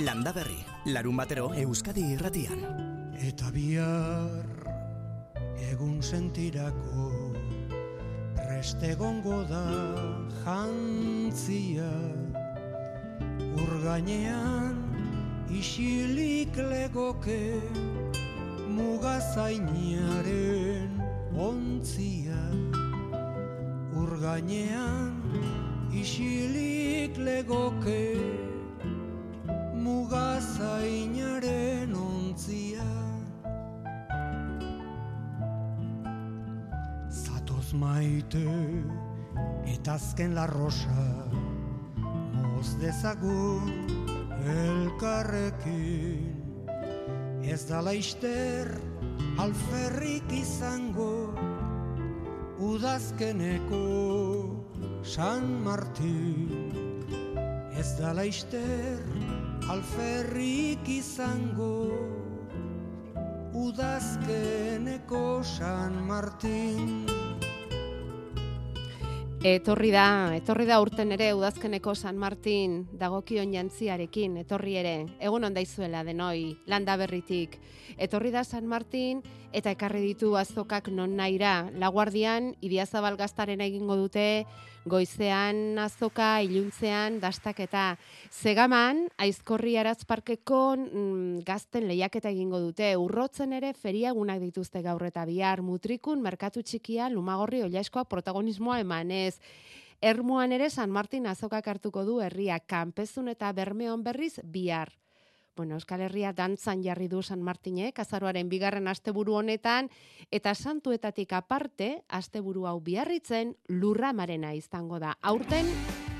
Landa berri, larun batero Euskadi irratian. Eta bihar egun sentirako preste gongo da jantzia Urgainean isilik legoke mugazainaren ontzia Urgainean isilik legoke maite eta azken la rosa moz dezagun elkarrekin. Ez da laister alferrik izango udazkeneko San Martin. Ez da laister alferrik izango udazkeneko San Martin Etorri da, etorri da urten ere udazkeneko San Martin dagokion jantziarekin, etorri ere, egun ondaizuela denoi, landa berritik. Etorri da San Martin eta ekarri ditu azokak non naira, laguardian, ibiazabal gaztaren egingo dute, goizean azoka, iluntzean, dastaketa. Zegaman, aizkorri arazparkeko mm, gazten lehiaketa egingo dute, urrotzen ere feriagunak dituzte gaur eta bihar, mutrikun, merkatu txikia, lumagorri, oliaskoak protagonismoa emanez. Ermuan ere San Martin azokak hartuko du herria, kanpezun eta bermeon berriz bihar. Bueno, Euskal Herria dantzan jarri du San Martinek, azaroaren bigarren asteburu honetan, eta santuetatik aparte, asteburu hau biarritzen, lurra marena izango da. Aurten,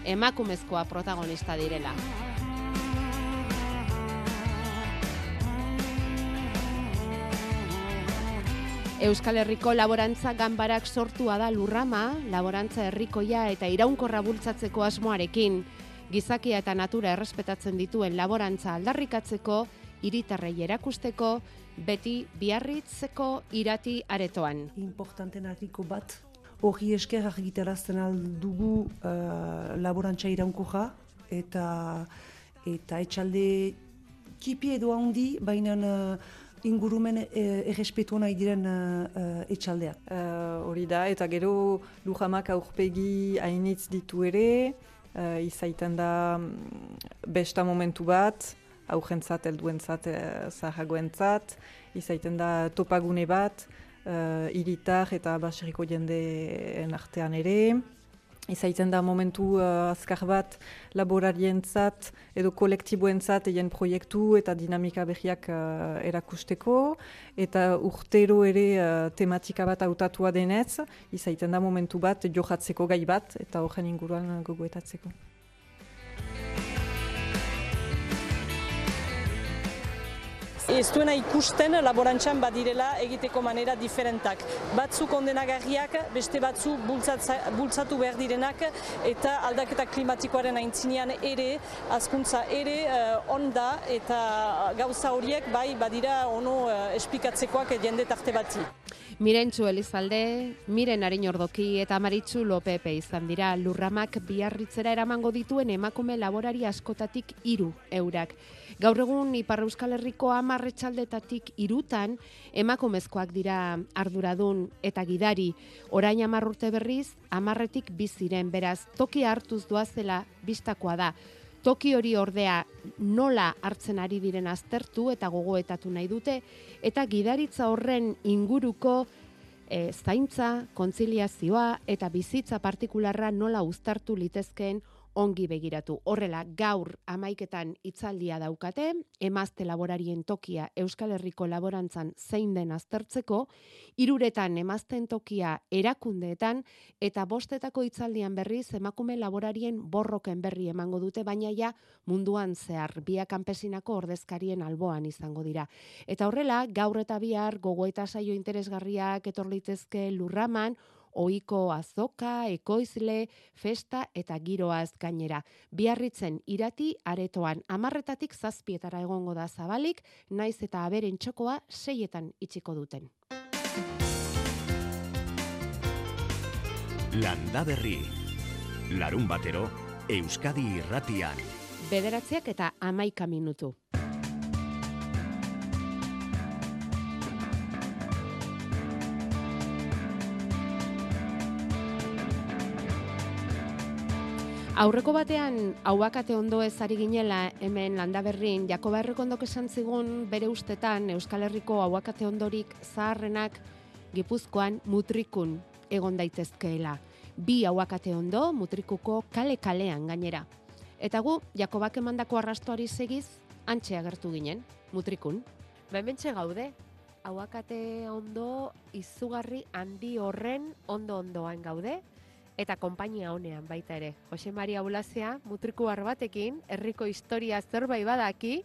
emakumezkoa protagonista direla. Euskal Herriko laborantza ganbarak sortua da lurrama, laborantza herrikoia eta iraunkorra bultzatzeko asmoarekin gizakia eta natura errespetatzen dituen laborantza aldarrikatzeko, hiritarrei erakusteko, beti biarritzeko irati aretoan. Importanten artiko bat, hori esker argitarazten aldugu uh, laborantza iraunkoja, eta eta etxalde kipi edo handi, baina uh, ingurumen eh, errespetu nahi diren uh, etxaldeak. hori da, eta gero lujamak aurpegi hainitz ditu ere, uh, izaiten da mm, besta momentu bat, aurrentzat, helduentzat, uh, zahagoentzat, izaiten da topagune bat, uh, iritar eta baseriko jendeen artean ere, izaiten da momentu uh, azkar bat laborarientzat edo kolektiboentzat egin proiektu eta dinamika behiak uh, erakusteko eta urtero ere uh, tematika bat hautatua denez, izaiten da momentu bat johatzeko gai bat eta horren inguruan gogoetatzeko. Ez duena ikusten laborantzan badirela egiteko manera diferentak. Batzu kondenagarriak, beste batzu bultzatu behar direnak eta aldaketa klimatikoaren aintzinean ere, azkuntza ere uh, onda eta gauza horiek bai badira ono uh, esplikatzekoak jende tarte batzi. Mirentxu Elizalde, Miren Arin Ordoki eta Maritxu Lopepe izan dira lurramak biarritzera eramango dituen emakume laborari askotatik hiru eurak. Gaur egun Ipar Euskal Herriko amarretxaldetatik irutan emakumezkoak dira arduradun eta gidari. Orain amarrurte berriz, amarretik biziren, beraz, toki hartuz doazela bistakoa da. Toki hori ordea nola hartzen ari diren aztertu eta gogoetatu nahi dute, eta gidaritza horren inguruko e, zaintza, kontziliazioa eta bizitza partikularra nola uztartu litezkeen ongi begiratu. Horrela, gaur amaiketan itzaldia daukate, emazte laborarien tokia Euskal Herriko laborantzan zein den aztertzeko, iruretan emazten tokia erakundeetan, eta bostetako itzaldian berriz emakume laborarien borroken berri emango dute, baina ja munduan zehar, bia kanpesinako ordezkarien alboan izango dira. Eta horrela, gaur eta bihar gogoeta saio interesgarriak etorlitezke lurraman, oiko azoka, ekoizle, festa eta giroaz gainera. Biarritzen irati aretoan amarretatik zazpietara egongo da zabalik, naiz eta aberen txokoa seietan itxiko duten. Landa berri. Larun batero, Euskadi irratian. Bederatziak eta amaika minutu. Aurreko batean, hauakate ondo ez ari ginela hemen landaberrin, Jakoba Errekondok esan zigun bere ustetan Euskal Herriko hauakate ondorik zaharrenak Gipuzkoan mutrikun egon daitezkeela. Bi hauakate ondo mutrikuko kale-kalean gainera. Eta gu, Jakobak emandako arrastoari segiz, antxe agertu ginen, mutrikun. Bementxe gaude, hauakate ondo izugarri handi horren ondo-ondoan gaude, eta konpainia honean baita ere. Jose Maria Ulazia, mutriku batekin, herriko historia zerbait badaki,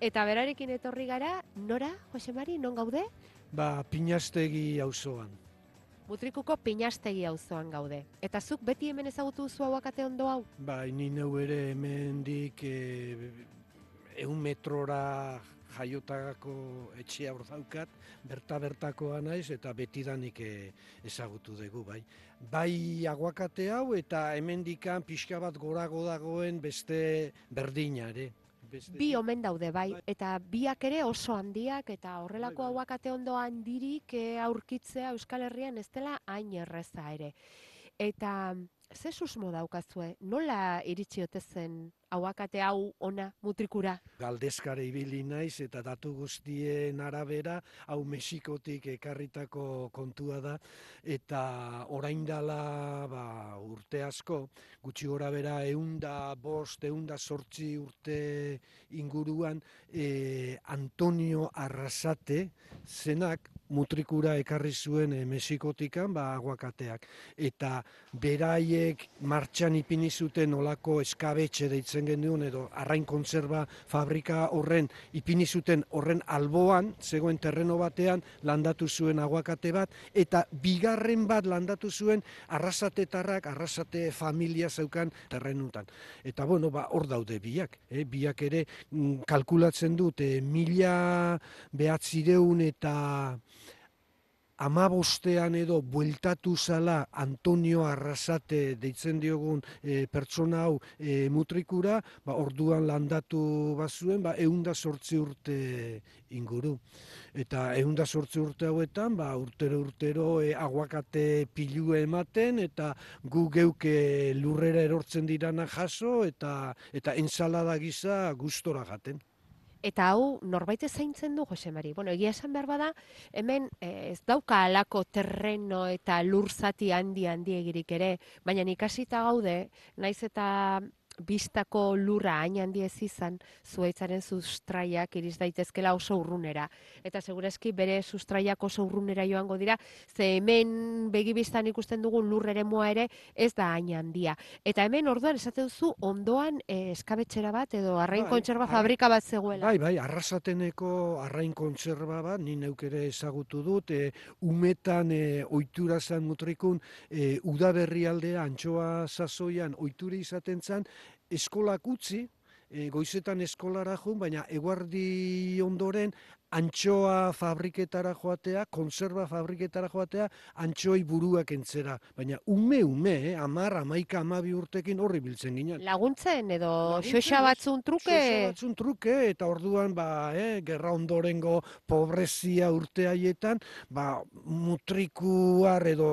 eta berarekin etorri gara, nora, Jose Mari, non gaude? Ba, pinastegi auzoan. Mutrikuko pinastegi auzoan gaude. Eta zuk beti hemen ezagutu zu hauakate ondo hau? Ba, ni neu ere hemendik e, eun metrora jaiotako etxea hor daukat, berta bertakoa naiz eta betidanik e, ezagutu dugu bai. Bai aguakate hau eta hemendikan pixka bat gorago dagoen beste berdina ere. Beste- Bi omen daude bai, Bai. eta biak ere oso handiak eta horrelako Bai, bai. hauakate ondo handirik eh, aurkitzea Euskal Herrian ez dela hain erreza ere. Eta ze susmo daukazue, nola iritsi ote zen hauakate hau ona mutrikura? galdezkare ibili naiz eta datu guztien arabera hau Mexikotik ekarritako kontua da eta orain dala ba, urte asko gutxi gora bera eunda bost, eunda sortzi urte inguruan e, Antonio Arrasate zenak mutrikura ekarri zuen e, Mexikotikan ba, aguakateak eta beraiek martxan ipini zuten olako eskabetxe deitzen genuen edo arrain kontserba fabrika horren ipini zuten horren alboan zegoen terreno batean landatu zuen aguakate bat eta bigarren bat landatu zuen arrasatetarrak arrasate familia zeukan terrenutan eta bueno ba hor daude biak eh? biak ere mm, kalkulatzen dut eh, mila behatzireun eta amabostean edo bueltatu zala Antonio Arrasate deitzen diogun e, pertsona hau e, mutrikura, ba, orduan landatu bazuen, ba, eunda sortzi urte inguru. Eta eunda sortzi urte hauetan, ba, urtero urtero e, aguakate pilu ematen, eta gu geuke lurrera erortzen dirana jaso, eta eta ensalada gisa gustora jaten. Eta hau norbait zaintzen du Jose Mari. Bueno, egia esan behar bada, hemen eh, ez dauka alako terreno eta lur zati handi handi egirik ere, baina ikasita gaude, naiz eta bistako lurra hain handi ez izan, zuaitzaren sustraiak iriz daitezkela oso urrunera. Eta segurazki bere sustraiak oso urrunera joango dira, ze hemen begibistan ikusten dugun lur eremua ere ez da hain handia. Eta hemen orduan esaten duzu ondoan eh, eskabetxera bat edo arrain Bai, kontserba ar- fabrika bat zegoela. Bai, bai, arrasateneko arrain kontserba bat, ni neuk ere ezagutu dut, e, umetan e, ohitura zan mutrikun, e, udaberri aldea, antxoa sasoian ohitura izaten zan, eskolak utzi, e, goizetan eskolara joan, baina eguardi ondoren antxoa fabriketara joatea, konserba fabriketara joatea, antxoi buruak entzera. Baina ume, ume, eh, amar, amaika, amabi urtekin horri biltzen ginen. Laguntzen edo xoxa batzun truke Zozo batzun truke eta orduan ba, eh, gerra ondorengo pobrezia urte haietan, ba, mutrikuar edo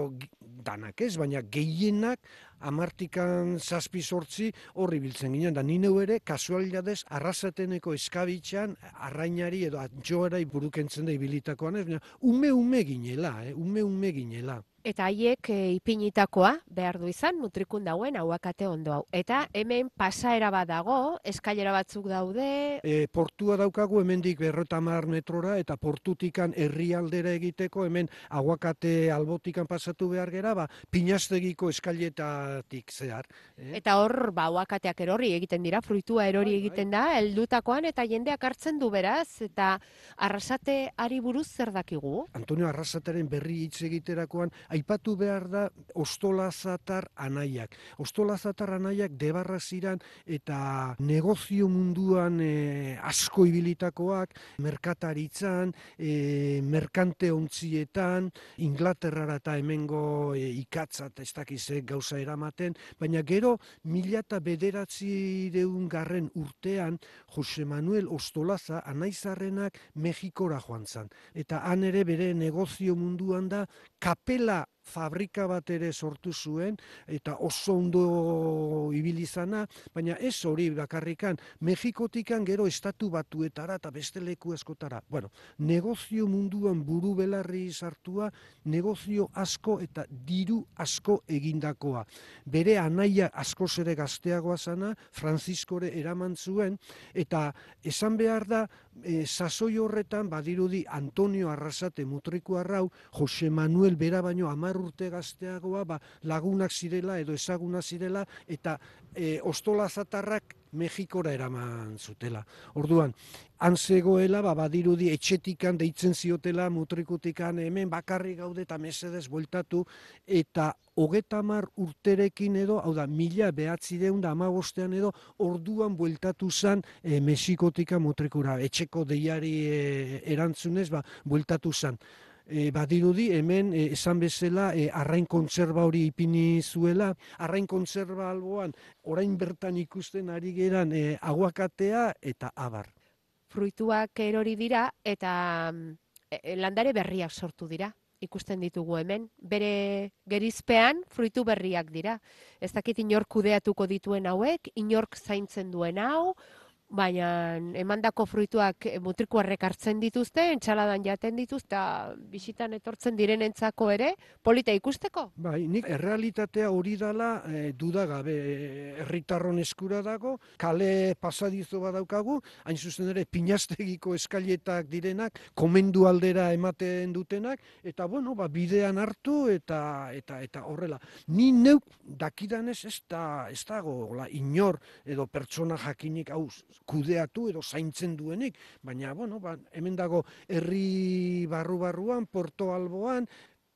danak ez, baina gehienak amartikan zazpi sortzi horri biltzen ginen, da nine ere kasualidadez arrasateneko eskabitxan arrainari edo antxoarai burukentzen da ibilitakoan ez, baina ume ume ginela, eh, ume ume ginela. Eta haiek e, ipinitakoa behar du izan mutrikun dauen hauakate ondo hau. Eta hemen pasaera bat dago, eskailera batzuk daude, E, portua daukagu hemendik berrotamar metrora eta portutikan herrialdera egiteko hemen aguakate albotikan pasatu behar gera, ba, pinastegiko eskailetatik zehar. eh? eta hor ba hauakateak erori egiten dira, fruitua erori Bai, bai. egiten da, heldutakoan eta jendeak hartzen du beraz, eta arrasate ari buruz zer dakigu? Antonio Arrasateren berri hitz egiterakoan aipatu behar da ostolazatar anaiak. Ostolazatar anaiak debarra ziran eta negozio munduan e, asko ibilitakoak, merkataritzan, e, merkante ontzietan, Inglaterrara eta hemengo e, ikatzat ez dakizek gauza eramaten, baina gero mila eta bederatzi garren urtean Jose Manuel Ostolaza anaizarrenak Mexikora joan zan. Eta han ere bere negozio munduan da Cappella fabrika bat ere sortu zuen eta oso ondo ibilizana, baina ez hori bakarrikan, Mexikotikan gero estatu batuetara eta beste leku eskotara. Bueno, negozio munduan buru belarri sartua, negozio asko eta diru asko egindakoa. Bere anaia asko zere gazteagoa zana, Franziskore eraman zuen, eta esan behar da, e, sasoi horretan badirudi Antonio Arrasate mutriku arrau, Jose Manuel bera baino amar urte gazteagoa ba, lagunak zirela edo ezaguna zirela eta e, ostola zatarrak Mexikora eraman zutela. Orduan, han zegoela, ba, badirudi etxetikan deitzen ziotela mutrikutikan hemen bakarri gaude eta mesedez bueltatu eta hogeta mar urterekin edo, hau da, mila behatzi deun da amagostean edo, orduan bueltatu zan e, Mexikotika mutrikura, etxeko deiari e, erantzunez, ba, bueltatu zan e, badirudi hemen e, esan bezala e, arrain kontserba hori ipini zuela, arrain kontserba alboan orain bertan ikusten ari geran e, aguakatea eta abar. Fruituak erori dira eta e, landare berriak sortu dira ikusten ditugu hemen. Bere gerizpean fruitu berriak dira. Ez dakit inork kudeatuko dituen hauek, inork zaintzen duen hau, baina emandako fruituak eh, mutrikuarrek hartzen dituzte, entxaladan jaten dituzte, bisitan etortzen direnentzako ere, polita ikusteko? Bai, nik errealitatea hori dala e, duda gabe herritarron eskura dago, kale pasadizo badaukagu, hain zuzen ere pinastegiko eskailetak direnak, komendu aldera ematen dutenak, eta bueno, ba, bidean hartu eta eta eta horrela. Ni neuk dakidanez ez da, ez dago, la, inor edo pertsona jakinik hau kudeatu edo zaintzen duenik, baina bueno, ba, hemen dago herri barru-barruan, Porto Alboan,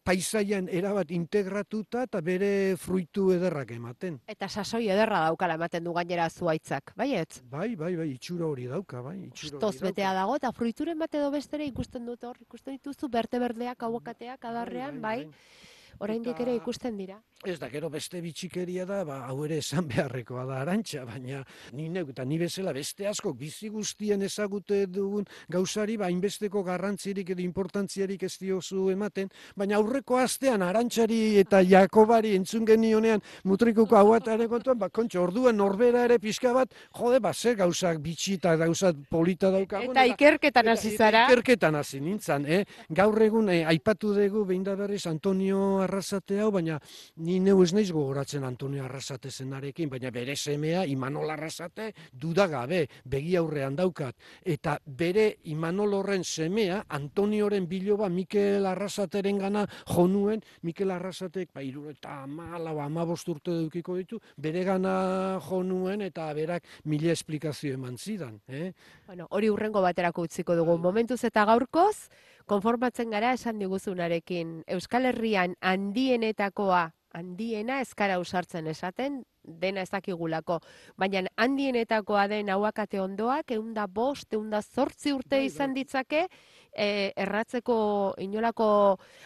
paisaian erabat integratuta eta bere fruitu ederrak ematen. Eta sasoi ederra daukala ematen du gainera zuaitzak, bai ez? Bai, bai, bai, itxura hori dauka, bai. Stoz betea dago, eta fruituren bat edo bestere ikusten dut hor, ikusten dituzu berte berdeak, aguakateak, adarrean, bai. bai. bai oraindik ere ikusten dira. Ez da, gero beste bitxikeria da, ba, hau ere esan beharrekoa da arantxa, baina ni neuk eta ni bezala beste asko bizi guztien ezagute dugun gauzari, ba, inbesteko garrantzirik edo importantziarik ez diozu ematen, baina aurreko astean arantxari eta jakobari entzun genionean mutrikuko hau ere kontuan, ba, kontxo, orduan norbera ere pixka bat, jode, ba, zer gauzak bitxi eta gauzak polita daukagun. Eta ikerketan hasi zara. Ikerketan hasi nintzen, eh? gaur egun eh, aipatu dugu behin da berriz Antonio Arrasate hau, baina ni neu ez naiz gogoratzen Antonio Arrasate zenarekin, baina bere semea Imanol Arrasate dudagabe begi aurrean daukat. Eta bere Imanol horren semea Antonioren biloba Mikel Arrasateren gana jonuen, Mikel Arrasatek ba, iru eta amala ba, amabost urte dukiko ditu, bere gana jonuen eta berak mila esplikazio eman zidan. Eh? Bueno, hori urrengo baterako utziko dugu. Momentuz eta gaurkoz, konformatzen gara esan diguzunarekin. Euskal Herrian handienetakoa, handiena eskara usartzen esaten, dena ez dakigulako. Baina handienetakoa den hauakate ondoak, eunda bost, eunda zortzi urte bai, bai. izan ditzake, e, erratzeko inolako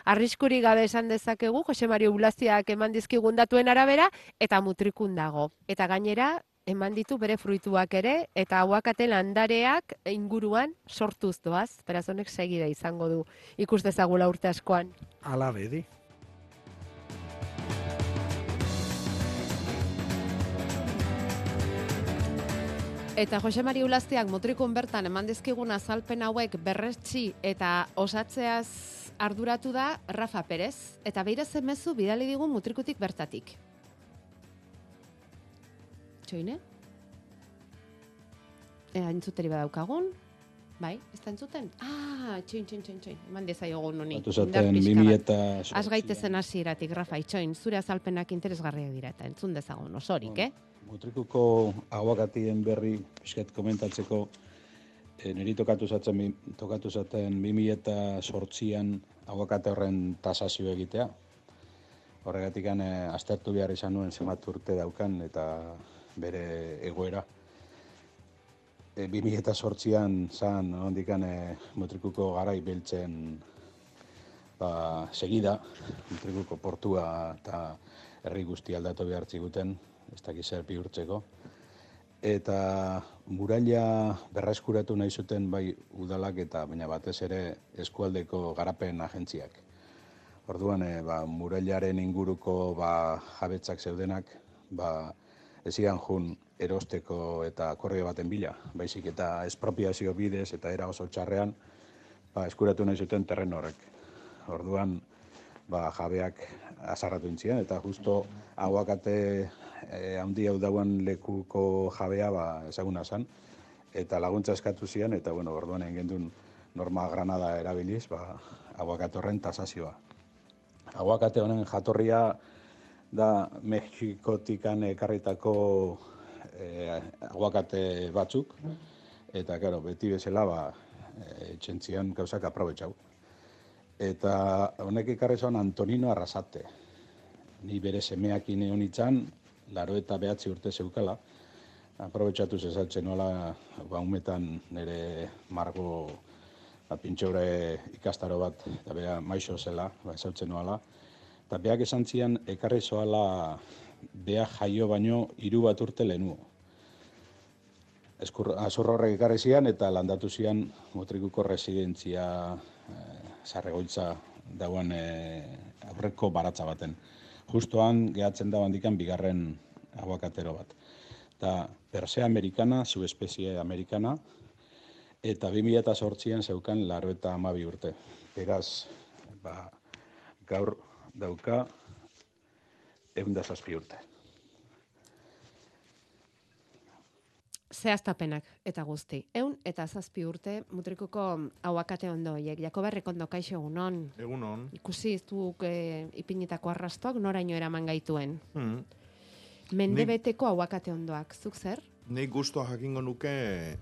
arriskuri gabe esan dezakegu, Jose Mario Ulaziak eman dizkigun datuen arabera, eta mutrikun dago. Eta gainera, eman ditu bere fruituak ere, eta hauakate landareak inguruan sortuz doaz, beraz honek segida izango du ikus dezagula urte askoan. Ala bedi. Eta Jose Mari Ulaztiak motrikun bertan eman dizkigun azalpen hauek berretsi eta osatzeaz arduratu da Rafa Perez. Eta beira zemezu bidali digun mutrikutik bertatik. Txoine? E, entzuteri badaukagun? Bai, ez da entzuten? Ah, txoin, txoin, txoin, txoin. Eman dezaiogun noni. Batu zaten, bimi eta... Az gaitezen hasieratik, Rafa, itxoin, zure azalpenak interesgarriak dira eta entzun dezagun, osorik, eh? Mutrikuko aguakatien berri, pisket komentatzeko, e, niri tokatu zaten, tokatu zaten bimi eta sortzian aguakate horren tasazio egitea. Horregatik e, aztertu behar izan nuen zenbat urte daukan eta bere egoera. E, 2008an zan ondikan e, mutrikuko garai beltzen ba, segida, mutrikuko portua eta herri guzti aldatu behar txiguten, ez dakiz zer bihurtzeko. Eta muraila berreskuratu nahi zuten bai udalak eta baina batez ere eskualdeko garapen agentziak. Orduan, e, ba, murailaren inguruko ba, jabetzak zeudenak, ba, ezian jun erosteko eta korrio baten bila, baizik eta espropiazio bidez eta era oso txarrean, ba, eskuratu nahi zuten terren horrek. Orduan, ba, jabeak azarratu intzien, eta justo aguakate e, handi hau dauen lekuko jabea ba, ezaguna zen, eta laguntza eskatu zian, eta bueno, orduan egin norma granada erabiliz, ba, aguakate horren tasazioa. Aguakate honen jatorria da Mexikotikan ekarritako e, aguakate batzuk, eta, karo, beti bezala, ba, e, txentzian gauzak aprobetxau. Eta honek ekarri zon Antonino Arrasate. Ni bere semeak ineon itzan, laro eta behatzi urte zeukala. Aprobetxatu zezaltzen nola, ba, umetan nire margo ba, pintxore ikastaro bat, eta beha maixo zela, ba, zautzen noala. Eta beak esan zian, ekarri zoala beha jaio baino hiru bat urte lehenuo. Azurra horrek ekarri zian eta landatu zian motrikuko residentzia eh, zarregoitza dauan eh, aurreko baratza baten. Justoan gehatzen da bandikan bigarren aguakatero bat. Eta Persea amerikana, subespezie amerikana, eta 2008an zeukan laro eta amabi urte. Beraz, ba, gaur dauka egun da zazpi urte. Zehaztapenak eta guzti. Eun eta zazpi urte mutrikuko hauakate ondo oiek. Jakoberrik ondo kaixo egunon. Egunon. Ikusi ez duk e, ipinitako arrastok noraino eraman gaituen. Hmm. Mendebeteko hauakate ondoak. Zuk zer? Nik guztua jakingo nuke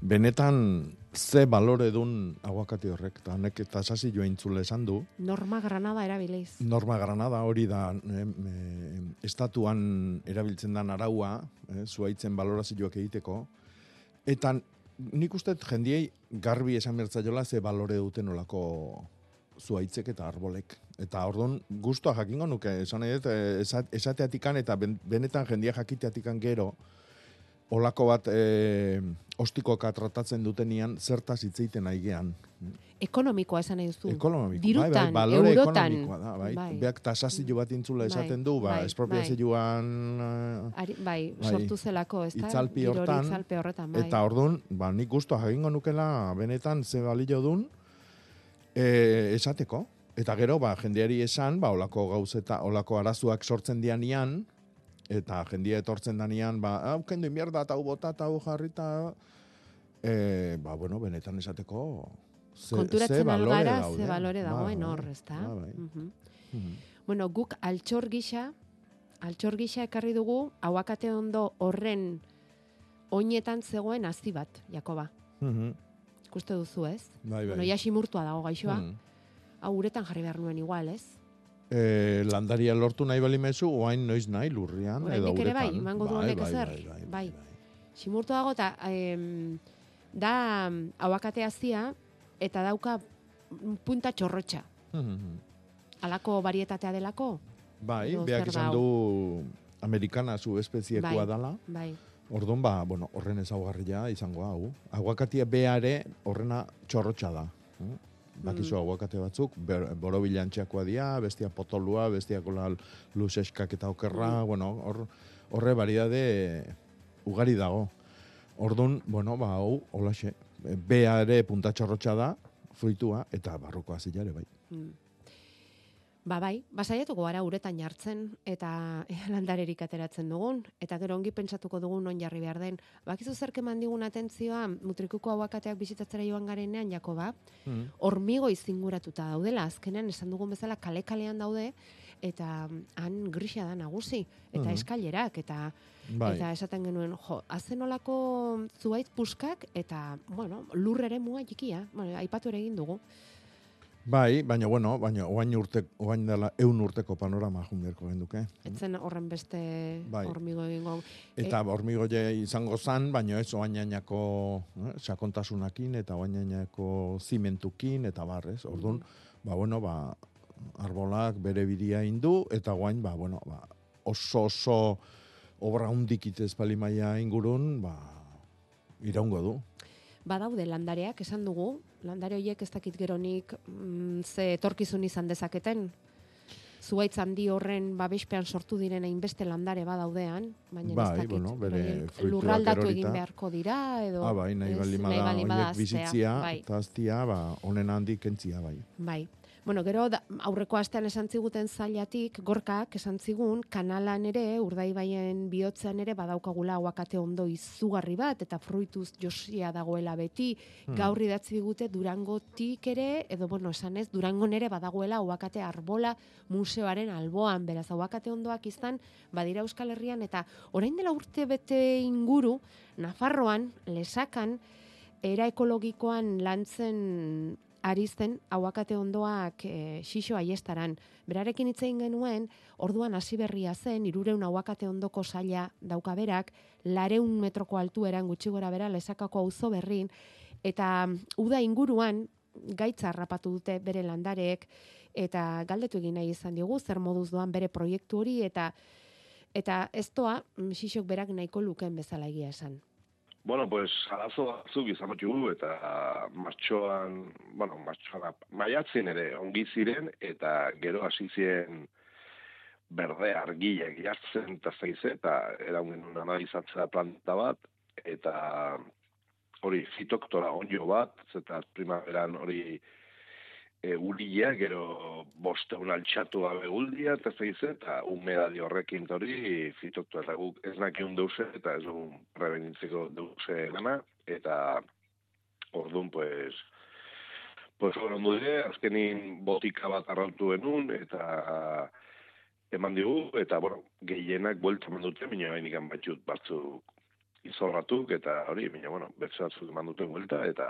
benetan ze balore dun aguakati horrek, eta nek eta sasi joa intzule esan du. Norma Granada erabiliz. Norma Granada hori da e, estatuan erabiltzen da araua, e, zuaitzen balorazioak egiteko, eta nik uste jendiei garbi esan jola ze balore duten olako zuaitzek eta arbolek. Eta orduan guztua jakingo nuke, esan edo, esateatikan eta benetan jendia jakiteatikan gero, olako bat e, ostikoka tratatzen dutenian zertaz hitzeiten aigean. Ekonomikoa esan nahi duzu. Ekonomikoa. Dirutan, bai, bai, eurotan. Da, bai. bai. Beak tasazio bat intzula Bai, esaten du, ba, bai, espropiazioan... Ari, bai, bai, sortu zelako, ez da? itzalpi hortan, itzalpe horretan, bai. Eta orduan, ba, nik guztua jagingo nukela benetan ze balio dun e, esateko. Eta gero, ba, jendeari esan, ba, olako gauzeta, olako arazuak sortzen dianian, eta jendia etortzen danean, ba, hau kendu inbierda, eta hau bota, eta hau jarrita, e, ba, bueno, benetan esateko, ze, Konturatzen ze balore algara, dauden. ze balore Ba, dagoen hor, ez da? ba, bai. Mhm. Bueno, guk altxor gisa, altxor gisa ekarri dugu, hauakate ondo horren oinetan zegoen hazi bat, Jakoba. Mhm. Ikuste duzu, ez? Bai, bai. Bueno, ja simurtua dago gaixoa. Mhm. Hau uretan jarri behar nuen igual, ez? E, landaria lortu nahi balimezu, oain noiz nahi lurrian, edo Oraindik ere uretan. bai, emango du honek ezer. Bai, bai, Bai. Simurtu dago eta em, da mm, hauakate hazia eta dauka mm, punta txorrotxa. Mhm. Halako varietatea delako? Bai, Edo beak esan du amerikana zu espeziekoa Bai. dala. Bai. Orduan, ba, bueno, horren ezaugarria izango hau. Aguakatia beare horrena txorrotxa da. Mm? Bakizu aguakate batzuk, ber- borobilantxeakoa dira, bestia potolua, bestia kola luseskak eta okerra, bueno, hor, horre variedade ugari dago. Orduan, bueno, ba, hau, holaxe, beare punta txorrotxa da, fruitua, eta barrukoa zilare, bai. Mm. Ba bai, basaiatuko gara uretan jartzen eta landarerik ateratzen dugun eta gero ongi pentsatuko dugun non jarri behar den. Bakizu zer keman digun atentzioa mutrikuko hauakateak bisitatzera joan garenean Jakoba, Mm. hormigo izinguratuta daudela, azkenean esan dugun bezala kale-kalean daude eta mm, han grisa da nagusi eta Mhm. eskailerak eta Bai. eta esaten genuen, jo, azenolako zuaitz puskak eta, bueno, lur ere mua txikia, bueno, aipatu ere egin dugu. Bai, baina bueno, baina oain urte, oain dela eun urteko panorama jun beharko genduke. Etzen horren beste Bai. hormigo egingo. Eta hormigoie izango zan, baina ez oainainako eh, sakontasunakin eta oainainako zimentukin eta barrez. Orduan, ba, bueno, ba, arbolak bere bidia indu eta guain, ba, bueno, ba, oso oso obra hundik itez palimaia ingurun, ba, iraungo du. Badaude landareak, esan dugu, landare horiek ez dakit geronik mm, ze etorkizun izan dezaketen. Zuaitz handi horren babespean sortu diren hainbeste landare badaudean, baina Bai, ez dakit. bueno, bere lurraldatu egin beharko dira, edo... Ah, bai, nahi nahi bada bizitzia Bai, eta aztia, ba, honen handik kentzia, bai. bai. Bueno, gero da, aurreko astean esan ziguten zailatik, gorkak esan zigun, kanalan ere, urdaibaien bihotzean ere, badaukagula aguakate ondo izugarri bat, eta fruituz josia dagoela beti, Hmm. gaur idatzi digute Durangotik ere, edo bueno, esan ez, Durangon ere badagoela aguakate arbola museoaren alboan, beraz aguakate ondoak izan, badira Euskal Herrian, eta orain dela urte bete inguru, Nafarroan, lesakan, era ekologikoan lantzen ari zen aguakate ondoak e, xixo aiestaran. Berarekin hitz egin genuen, orduan hasi berria zen, irureun aguakate ondoko saila daukaberak, lareun metroko altueran gutxi gora bera lesakako auzo berrin, eta mm, uda inguruan gaitza harrapatu dute bere landareek, eta galdetu egin nahi izan diogu, zer moduz doan bere proiektu hori, eta eta ez doa, mm, xixok berak nahiko lukeen bezala egia esan. Bueno, pues arazo batzuk izan ditugu eta martxoan, bueno, martxoan, maiatzen ere ongi ziren eta gero hasi ziren berde argiak jartzen eta zaize eta genuen analizatzea planta bat eta hori fitoktora onjo bat, eta primaveran hori e, ulia, gero bosteun altxatu gabe guldia, eta zeize, eta humedadi horrekin hori fitoktora, eta guk ez nakiun deuse, eta ez dugun prebenitzeko deuse gana, eta orduan, pues, pues ondu dire, azkenin botika bat arrautu genuen, eta eman digu, eta, bueno, gehienak buelta eman dute, mina hainikan batxut batzuk izorratuk, eta hori, mina, bueno, bertze batzuk eman dute buelta, eta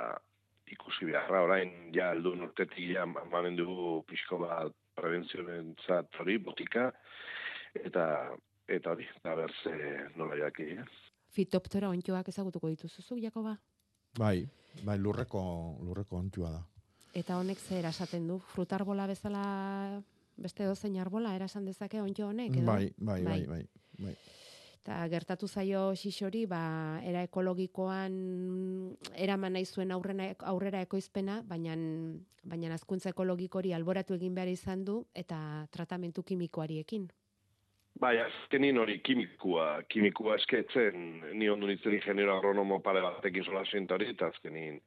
ikusi beharra, orain, ja, aldun urtetik, ja, manen dugu pixko bat prebentzioen zat hori, botika, eta, eta hori, da berze nola jaki, eh? Fitoptera ontjoak ezagutuko dituzu zu, Jakoba? Bai, bai, lurreko, lurreko ontua da. Eta honek zer esaten du? Frutarbola bezala beste dozein arbola erasan dezake ontjo honek, edo? Bai, bai, bai, bai, bai. Eta gertatu zaio xixori, ba, era ekologikoan eraman nahi zuen aurrena, aurrera ekoizpena, baina baina azkuntza ekologikori alboratu egin behar izan du, eta tratamentu kimikoariekin. Bai, azkenin hori kimikua, kimikua esketzen, ni ondo nintzen ingeniero agronomo pare batekin sola hori, eta azkenin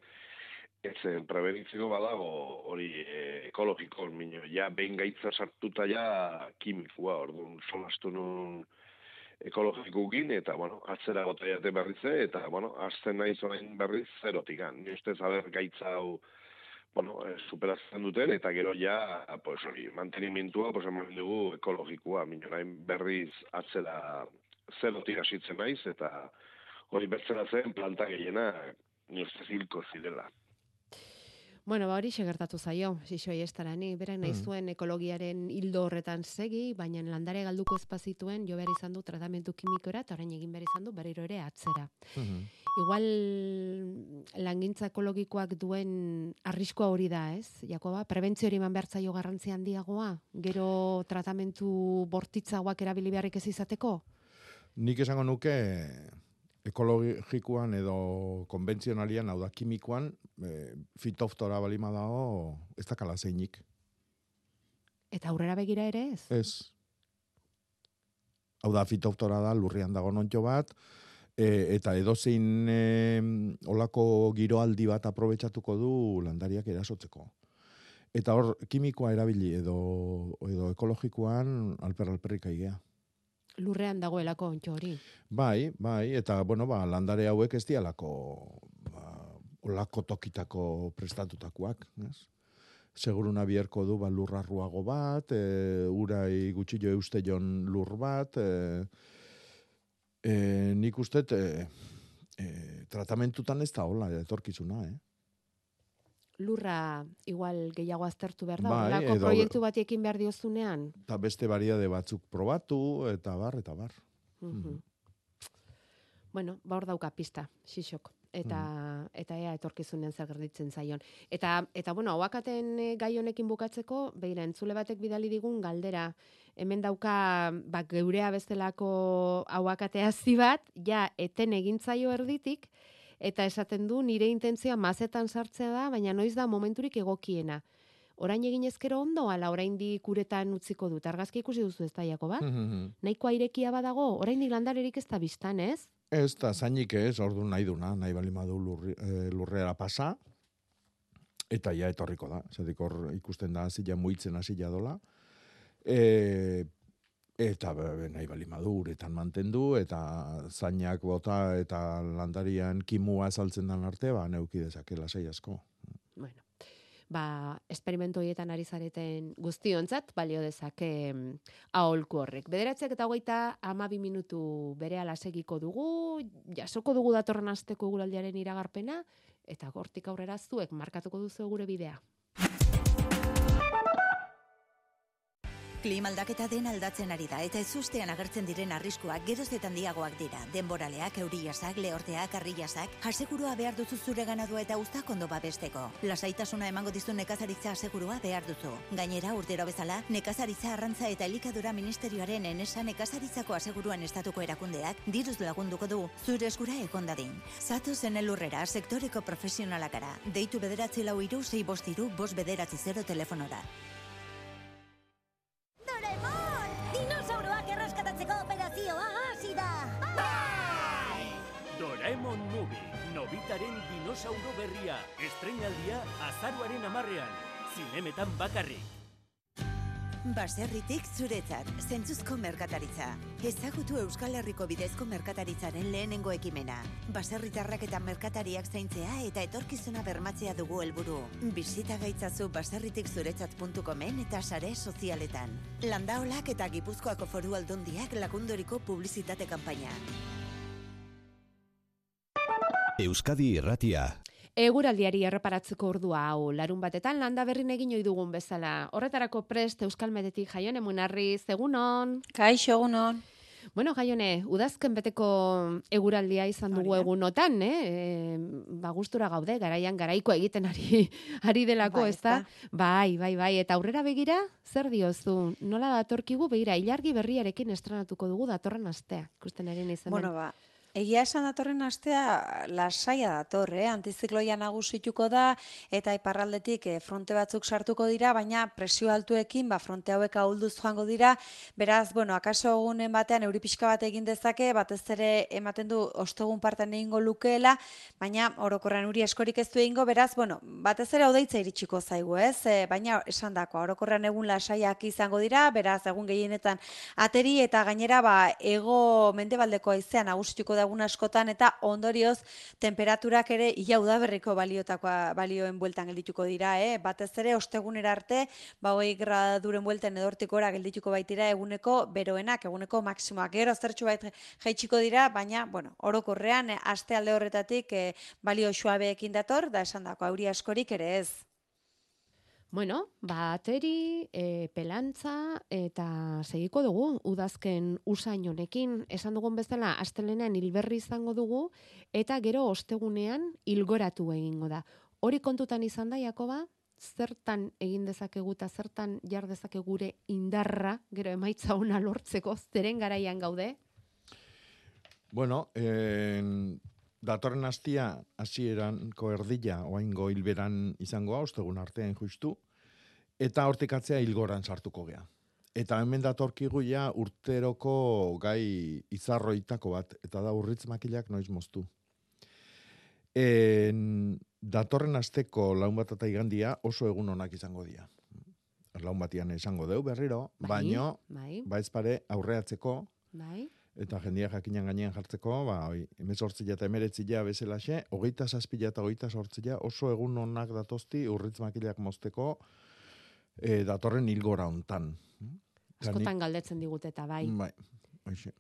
etzen prebenitzeko badago hori e, ekologiko, mino, ja behin gaitza sartuta ja kimikua, orduan solastu nun ekologikukin, eta, bueno, atzera gota jate berrize, eta, bueno, azten nahi zorain berriz zerotikan. Ni ustez, haber gaitza hau, bueno, eh, superatzen duten, eta gero ja, pues, hori, mantenimentua, pues, eman dugu ekologikoa, minorain berriz atzera zerotik hasitzen naiz, eta hori bertzera zen planta gehiena, ni ustez hilko zirela. Bueno, ba hori gertatu zaio, xixoi estarani, berak nahi zuen ekologiaren hildo horretan segi, baina landare galduko espazituen jo behar izan du tratamentu kimikora, eta orain egin behar izan du berriro ere atzera. Igual langintza ekologikoak duen arriskoa hori da, ez? Jakoba, prebentzio hori eman behar zaio garrantzi handiagoa, gero tratamentu bortitzagoak erabili beharrik ez izateko? Nik esango nuke ekologikoan edo konbentzionalian, hau da, kimikoan, e, fitoftora balima dago, ez da kala zeinik. Eta aurrera begira ere ez? Ez. Hau da, fitoftora da, lurrian dago nontxo bat, e, eta edozein e, olako giroaldi bat aprobetsatuko du landariak erasotzeko. Eta hor, kimikoa erabili edo, edo ekologikoan alper-alperrik aigea. Lurrean dagoelako ontxo hori. Bai, bai, eta, bueno, ba, landare hauek ez dialako, ba, olako tokitako prestatutakoak, ez? Seguruna bierko du, ba, lurrarruago bat, e, urai gutxi jo euste jon lur bat, e, e, nik uste, e, e, tratamentutan ez da hola, etorkizuna, eh? Lurra igual gehiago aztertu behar da, Bai, edo- proiektu bat ekin behar diozunean. Eta beste bariade batzuk probatu, eta bar, eta bar. Mhm. Bueno, ba hor dauka pista, xixok. Eta, Mm. eta ea etorkizunen zer gerditzen zaion. Eta, eta bueno, hauakaten eh, gai honekin bukatzeko, beira, entzule batek bidali digun galdera, hemen dauka ba, geurea bezalako hauakatea bat, ja, eten egintzaio erditik, eta esaten du nire intentzioa mazetan sartzea da, baina noiz da momenturik egokiena. Orain egin ezkero ondo, ala oraindik uretan utziko dut. Argazki ikusi duzu ez da, Jakoba? Mhm. Nahikoa irekia badago, oraindik landarerik ez da biztan, ez? Ez da, zainik ez, ordu nahi duna, nahi bali madu lurri, eh, lurrera pasa, eta ja etorriko da. Zatik hor ikusten da zila muitzen hasila dola. E, eta nahi bali madu uretan mantendu, eta zainak bota eta landarian kimua saltzen dan arte, ba, neuki dezake lasai asko. Bueno, ba, esperimento horietan ari zareten guztiontzat, balio dezake mm, aholku horrek. Bederatzeak eta hogeita amabi minutu bere segiko dugu, jasoko dugu datorren asteko eguraldiaren iragarpena, eta gortik aurrera zuek markatuko duzu gure bidea. Klima aldaketa den aldatzen ari da eta ezustean agertzen diren arriskuak geroz eta handiagoak dira. Denboraleak, euriasak, lehorteak, arriasak, asegurua behar duzu zure ganadua eta uztak ondo babesteko. Lasaitasuna emango dizu nekazaritza asegurua behar duzu. Gainera, urtero bezala, nekazaritza arrantza eta elikadura ministerioaren enesa nekazaritzako aseguruan estatuko erakundeak diruz lagunduko du zure eskura egon dadin. Zato zen elurrera sektoreko profesionalakara. Deitu bederatzi lau iru, zei bostiru, bost bederatzi zero telefonora. Dinosauro berria, estrenaldia azaruaren amarrean, zinemetan bakarrik. Baserritik zuretzat, zentzuzko merkataritza. Ezagutu Euskal Herriko bidezko merkataritzaren lehenengo ekimena. Baserritarrak eta merkatariak zaintzea eta etorkizuna bermatzea dugu helburu. Bisita gaitzazu baserritik zuretzat.comen eta sare sozialetan. Landaolak eta Gipuzkoako foru aldundiak lagundoriko publizitate kanpaina. Euskadi Irratia. Eguraldiari erreparatzeko ordua hau, larun batetan landa berrin egin ohi dugun bezala. Horretarako prest Euskal Medetik jaione munarri, egunon. Kaixo, egunon. Bueno, jaione, udazken beteko eguraldia izan dugu egunotan, eh? E, ba, gustura gaude, garaian garaiko egiten ari, ari delako, Bai, ez da? Bai, bai, bai, eta aurrera begira, zer diozu? Nola datorkigu begira, ilargi berriarekin estrenatuko dugu datorren astea. Ikusten ari hemen. Bueno, ba, Egia esan datorren astea lasaia dator, eh? antizikloia nagusituko da eta iparraldetik eh, fronte batzuk sartuko dira, baina presio altuekin ba, fronte hauek ahulduz joango dira. Beraz, bueno, akaso egunen batean euri pixka bat egin dezake, batez ere ematen du ostegun partan egingo lukeela, baina orokorrean uri eskorik ez du egingo, beraz, bueno, batez ere odeitza iritsiko zaigu, ez? E, baina esan dako, orokorrean egun lasaiak izango dira, beraz, egun gehienetan ateri eta gainera ba, ego mendebaldeko aizean nagusituko da egun askotan eta ondorioz temperaturak ere ia udaberriko baliotakoa balioen bueltan geldituko dira, eh? Batez ere ostegunera arte, ba 20 graduren bueltan edortikora geldituko baitira eguneko beroenak, eguneko maksimoak. Gero zertxu bait jaitsiko dira, baina bueno, orokorrean eh, aste alde horretatik eh, balio suabeekin dator da esandako auria askorik ere ez. Bueno, bateri, e, pelantza eta segiko dugu udazken usain honekin. Esan dugun bezala, astelenean hilberri izango dugu eta gero ostegunean hilgoratu egingo da. Hori kontutan izan da, Jakoba, zertan egin dezakegu eta zertan jar dezake gure indarra, gero emaitza ona lortzeko, zeren garaian gaude? Bueno, en, datorren hastia hasieranko erdila oaingo hilberan izangoa, ostegun artean justu, eta hortikatzea hilgoran sartuko gea. Eta hemen datorkigu ja urteroko gai izarroitako bat, eta da urritz makilak noiz moztu. En, datorren asteko laun bat eta igandia oso egun onak izango dira. Laun batian esango deu berriro, Bai, baino, bai. baiz pare aurreatzeko, Bai. Eta jendia jakinan gainean jartzeko, ba, oi, emezortzia eta emeretzia bezalaxe, hogeita zazpila eta hogeita sortzia oso egun onak datozti urritz makilak mozteko e, datorren hilgora hontan. Eta Askotan galdetzen digute eta bai. Bai, hoxe.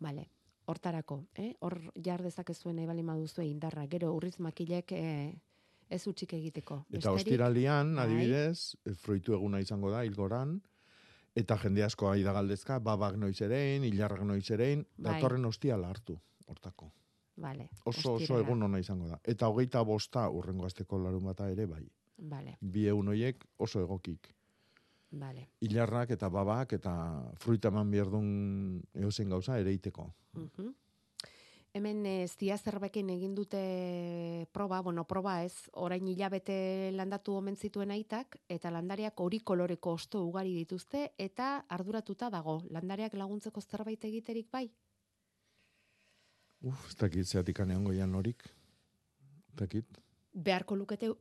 Vale. Hortarako, eh? Hor jar dezakezuen nahi bali maduzue indarra. Gero urriz makilek eh, Ez utxik egiteko. Eta Besterik- ostiralian, Bai. adibidez, eh, fruitu eguna izango da, ilgoran, eta jende asko aida galdezka, babak noiz erein, hilarrak noiz erein, Bai. datorren ostiala hartu, hortako. Vale. Oso, oso ostirala. egun ona izango da. Eta hogeita bosta urrengo azteko larun bata ere, bai. Vale, Bi egun hoiek oso egokik. vale. Hilarrak eta babak eta fruita eman bierdun eozen gauza ere iteko. Mhm. Hemen ez dia zerbekin egin dute proba, bueno, proba ez, orain hilabete landatu omen zituen aitak, eta landariak hori koloreko osto ugari dituzte, eta arduratuta dago. Landariak laguntzeko zerbait egiterik bai? Uf, ez dakit zeatik aneango jan horik. Ez dakit. Beharko lukete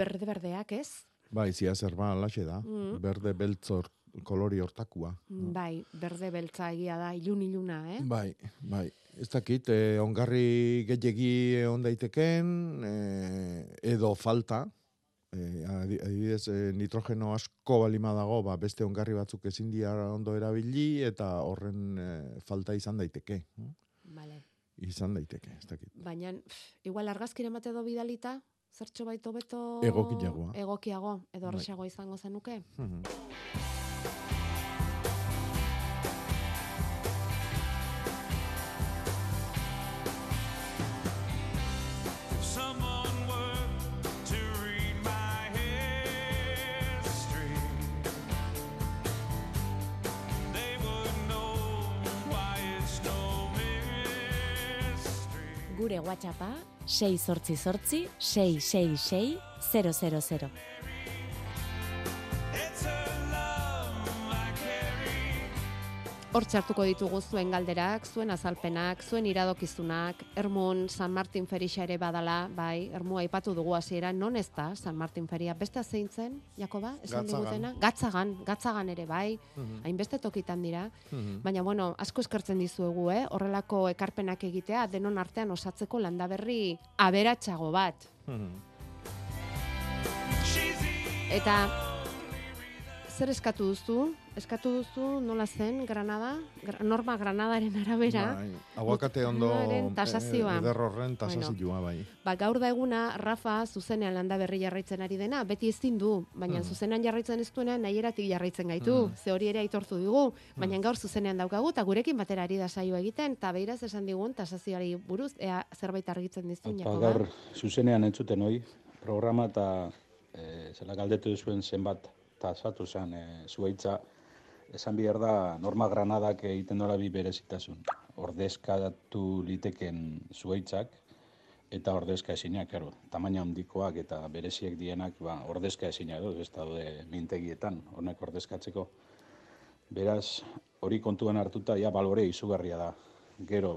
berde-berdeak ez? Bai, zia zerba alaxe da. Mm. Berde beltzor kolori hortakua. Bai, berde beltza egia da, ilun-iluna, eh? Bai, bai. Ez dakit, eh, ongarri gehiegi on daiteken, eh, edo falta, eh, adi- adibidez, eh, nitrogeno asko balima dago, ba, beste ongarri batzuk ezin dira ondo erabili, eta horren eh, falta izan daiteke. Vale. Izan daiteke, ez dakit. Baina, pff, igual argazkira emate edo bidalita, zertxo baito beto... Egokiagoa. Egokiago, edo Bai. horrexago izango zenuke. Mhm. Someone WhatsAppa 6 sortzi sortzi 666 000. Hor txartuko ditugu zuen galderak, zuen azalpenak, zuen iradokizunak, Ermun San Martin Ferixa ere badala, bai, Ermu aipatu dugu hasiera, non ez da San Martin Feria, beste zeintzen, Jakoba, esan digutena? Gatzagan, gatzagan ere, bai, Mhm. hainbeste tokitan dira. Mhm. Baina, bueno, asko eskertzen dizuegu, eh? horrelako ekarpenak egitea, denon artean osatzeko landaberri aberatsago bat. Mhm. Eta zer eskatu duzu? Eskatu duzu nola zen Granada? Gra- Norma Granadaren arabera. Bai, aguakate ondo Gutxienaren tasazioa. eh, eder horren tasazioa, bai. Ba, gaur da eguna Rafa zuzenean landa berri jarraitzen ari dena, beti ezin du, baina Mhm. zuzenean jarraitzen ez duena nahieratik jarraitzen gaitu, Mhm. ze hori ere aitortu dugu, baina gaur zuzenean daukagu eta gurekin batera ari da saioa egiten, eta beiraz esan digun tasazioari buruz, ea zerbait argitzen dizun, Eta Jakoba? gaur zuzenean entzuten hoi programa eta e, zela galdetu duzuen zenbat tasatu zen e, zuaitza esan behar da Norma Granadak egiten dola bi berezitasun. Ordezkatu liteken zuaitzak eta ordezka ezinak, karo, tamaina handikoak eta bereziek dienak, ba, ordezka ezina edo, ez daude mintegietan, honek ordezkatzeko. Beraz, hori kontuan hartuta, ja, balore izugarria da. Gero,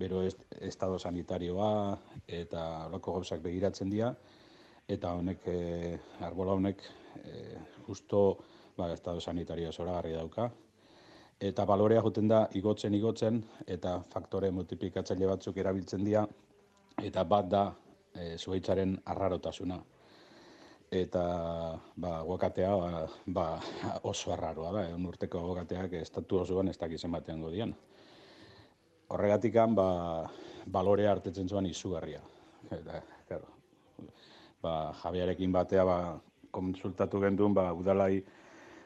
bero est, estado sanitarioa eta horako gauzak begiratzen dira, eta honek, e, arbola honek, e, justo, ba, estado sanitario zoragarri dauka. Eta balorea joten da igotzen igotzen, eta faktore multiplikatzaile batzuk erabiltzen dira, eta bat da e, zuhaitzaren arrarotasuna. Eta ba, aguakatea ba, ba, oso arraroa da, egun urteko aguakateak estatu osoan ez dakizen batean godian. Horregatikan, ba, balorea hartetzen zuen izugarria. Eta, claro, ba, jabearekin batea ba, konsultatu genduen, ba, udalai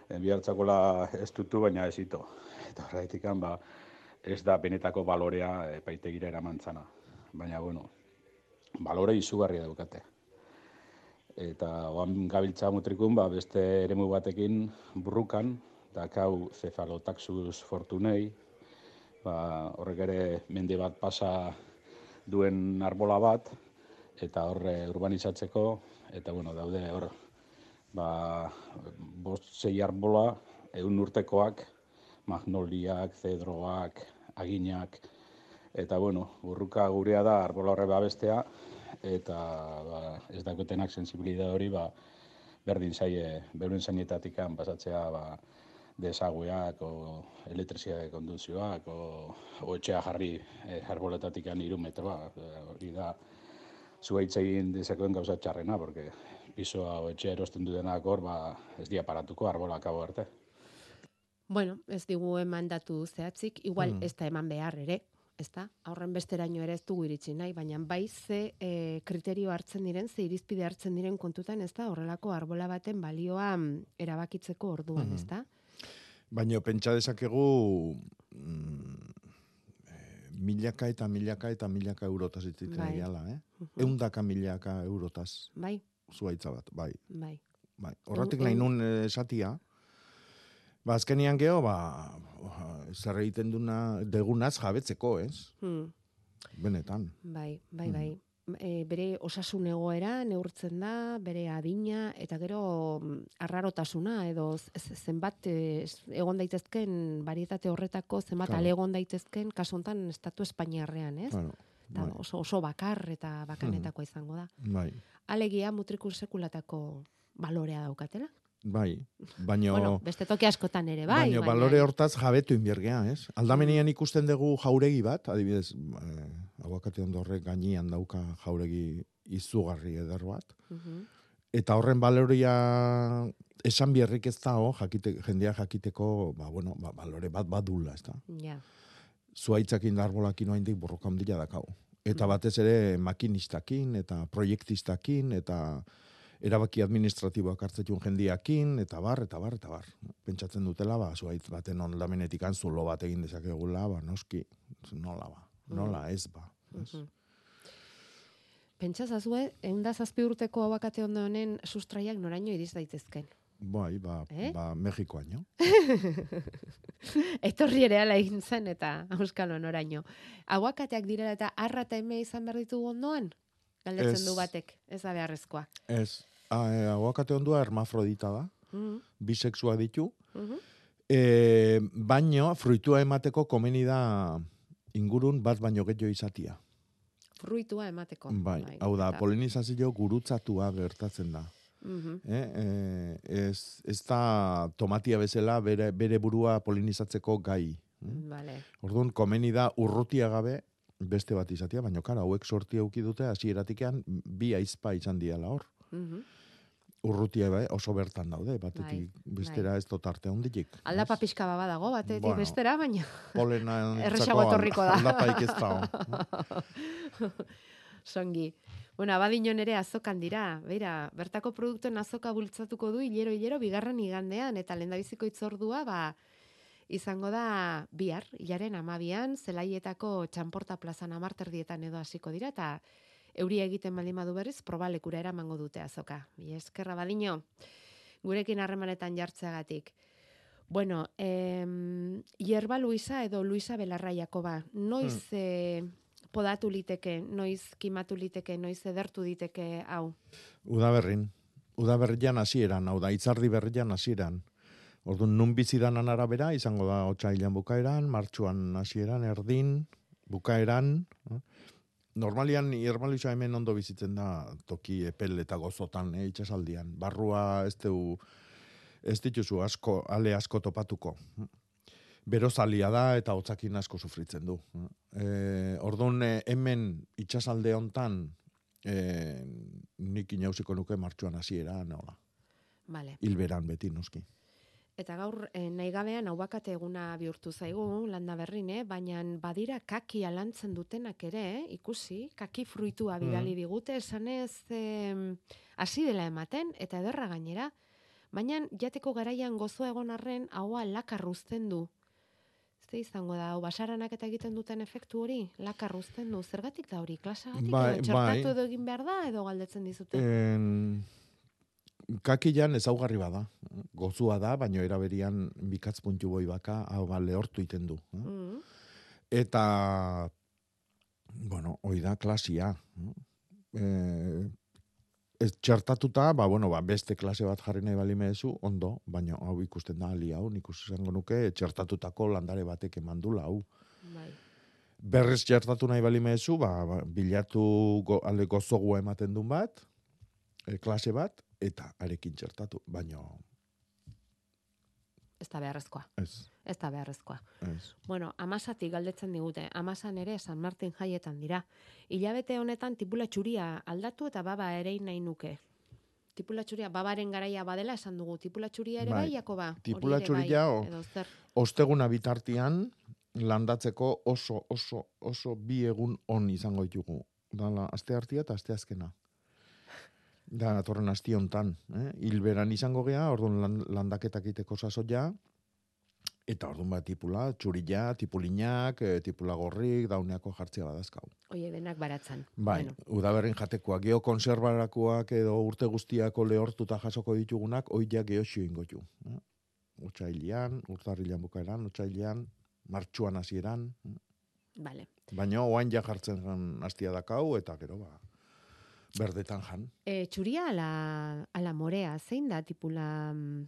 bihartzakola ez dutu, baina ez ito. Eta horregatikan, ba, ez da benetako balorea epaitegira eramantzana. Baina, bueno, balore izugarria daukate. Eta oan gabiltza mutrikun, ba, beste eremu batekin burrukan, dakau cefalotaxus fortunei, ba, horrek ere mende bat pasa duen arbola bat, eta horre urbanizatzeko, eta bueno, daude hor, ba, bost sei arbola, egun urtekoak, magnoliak, zedroak, aginak, eta bueno, burruka gurea da arbola horre babestea, eta ba, ez dakotenak sensibilidade hori, ba, berdin zaie, beuren zainetatikan pasatzea, ba, desagueak, o elektrizia konduzioak, o, o etxea jarri e, arboletatik iru metroa. E, Hori da, zuaitz egin dezakoen gauza txarrena, porque pisoa o etxea erosten dudenak hor, ba, ez dia paratuko arbolak hau arte. Bueno, ez digu eman datu zehatzik, igual Mm. ez da eman behar ere, ezta? Aurren besteraino ere ez dugu iritsi nahi, baina bai ze e, kriterio hartzen diren, ze irizpide hartzen diren kontutan, ezta? Horrelako arbola baten balioa mm, erabakitzeko orduan, Mhm. ezta? Baina pentsa dezakegu mm, eh, milaka eta milaka eta milaka eurotaz Bai. bai. eh? Mhm. Eundaka milaka eurotaz Bai, zuaitza bat, bai. bai. bai. Horratik Eun- nahi nun eh, esatia, ba, azkenian geho, ba, zer egiten duna, degunaz jabetzeko, ez? Hmm. Benetan. Bai, bai, Mhm. bai. E, bere osasun egoera neurtzen da, bere adina, eta gero mm, arrarotasuna, edo zenbat e, egon daitezken varietate horretako, zenbat Claro. ale egon daitezken, kasu honetan estatu espainiarrean, ez? Claro, Eta bai. oso, oso bakar eta bakanetakoa izango da. Bai, Alegia mutrikun sekulatako balorea daukatela. bai. Baino, Bueno, beste toki askotan ere, bai. baino balore hortaz jabetu inbiergea, ez? Aldamenian ikusten dugu jauregi bat, adibidez, eh, aguakate ondorrek gainean dauka jauregi izugarri eder bat. Mhm. Eta horren baloria esan biherrik ez da, jakite, jendea jakiteko, ba, bueno, ba, balore bat badula, ez da. Ja. Zuaitzakin da arbolakin oaindik borroka handila dakau. Eta batez ere makinistakin, eta proiektistakin, eta erabaki administratiboak hartzetun jendiakin, eta bar, eta bar, eta bar. Pentsatzen dutela, ba, zuaitz baten ondamenetik zulo bat egin dezakegula, ba, noski, nola ba, nola ez ba. ez? Mhm. Pentsa zazue, eunda zazpi urteko abakate ondo honen sustraiak noraino iriz daitezken. Bai, ba, Eh? ba Mexikoaino. Etorri ere ala egin zen eta auskalo noraino. Aguakateak direla eta arra eta eme izan behar ditugu ondoan? Galdetzen Ez. du batek, ez da beharrezkoa. Ez, a, e, aguakate ondua hermafrodita da, Mhm, bisexua ditu, mhm. e, baino fruitua emateko komeni da ingurun bat baino gehiago izatia. Fruitua emateko. Bai, hau da, polinizazio gurutzatua gertatzen da. Mhm. Eh, eh, ez, ez da tomatia bezala bere, bere burua polinizatzeko gai. Mm? Vale. Orduan, komeni da urrutia gabe beste bat izatea, baina kara, hauek sorti eduki dute hasieratikan bi aizpa izan diala hor. Mhm. Urrutia bai, oso bertan daude, batetik Bai, bestera ez dut arte hondilik. Aldapa pixka bat badago, batetik Bueno, bestera, baina Polena erresago etorriko da. Aldapaik ez da. Songi. Bueno, abadinon ere azokan dira. Beira, bertako produktuen azoka bultzatuko du hilero-hilero bigarren igandean, eta lendabiziko itzordua, ba, izango da bihar, hilaren amabian, zelaietako txanporta plazan amarterdietan edo hasiko dira, eta euria egiten baldin badu berriz, probalekura eramango dute azoka. Bi eskerra badino, gurekin harremanetan jartzeagatik. Bueno, em, hierba Luisa edo Luisa Belarra Jakoba, noiz eh, podatu liteke, noiz kimatu liteke, noiz edertu diteke hau? Udaberrin. Udaberrian hasieran, hau da, itzardi berrian hasieran. Orduan, nun bizidanan arabera, izango da otsailean bukaeran, martxuan hasieran, erdin, bukaeran. eh? Normalian, hierbaluza hemen ondo bizitzen da toki epel eta gozotan, eh, itxasaldian. Barrua ez du, ez dituzu asko, ale asko topatuko. Berozalia da eta hotzakin asko sufritzen du. E, orduan, eh, hemen itxasalde hontan, e, nik inauziko nuke martxuan hasiera nola. Vale. Hilberan beti noski. Eta gaur eh, nahi gabean hau bakate eguna bihurtu zaigu, landa berrin, eh? baina badira kaki alantzen dutenak ere, eh? ikusi, kaki fruitua bidali digute, esanez eh, hasi dela ematen, eta ederra gainera, baina jateko garaian gozo egon arren, haua lakar uzten du. Ze izango da, basaranak eta egiten duten efektu hori, lakar uzten du, zergatik da hori, klasagatik, Bai, edo txertatu bai. edo egin behar da, edo galdetzen dizute. En, kakilan ezaugarri bada. Gozua da, baino eraberian bikatz puntu boi baka, hau ba, lehortu iten du. eh? Mm. Eta, bueno, hoi da klasia. E, txertatuta, ba, bueno, ba, beste klase bat jarri nahi bali mezu, ondo, baina hau ikusten da ali hau, nik izango nuke txertatutako landare batek emandula hau. Bai. Berrez txertatu nahi bali mezu, ba, ba, bilatu go, ale gozogua ematen duen bat, e, klase bat, eta arekin txertatu, baina Ez da beharrezkoa. ez, Ez da beharrezkoa. ez. Bueno, amasatik galdetzen digute. Amasan ere San Martin jaietan dira. Hilabete honetan tipula txuria aldatu eta baba ere nahi nuke. Tipula txuria, babaren garaia badela esan dugu. Tipula txuria ere bai, Bai. Jakoba? Hori Tipula txuria, bai. Osteguna bitartian, landatzeko oso, oso, oso bi egun on izango ditugu. Dala, aste hartia eta aste azkena. Da, atorren asti hontan. Eh? Hilberan izango gea, orduan lan, landaketak iteko sasoia, eta orduan bat tipula, txurila, tipulinak, e, tipula gorrik, dauneako jartzea badazkau. Oie, denak baratzan. Bai, Bueno, udaberrin jatekoak, geo konservarakoak edo urte guztiako lehortuta jasoko ditugunak, oiak geoxio ingo ju. Eh? Otsailian, urtarrilan bukaeran, otsailean, martxuan hasieran, eh? Vale. baina oain ja jartzen hastia dakau, eta gero ba, berdetan jan. E, txuria ala, ala morea, zein da tipula mm,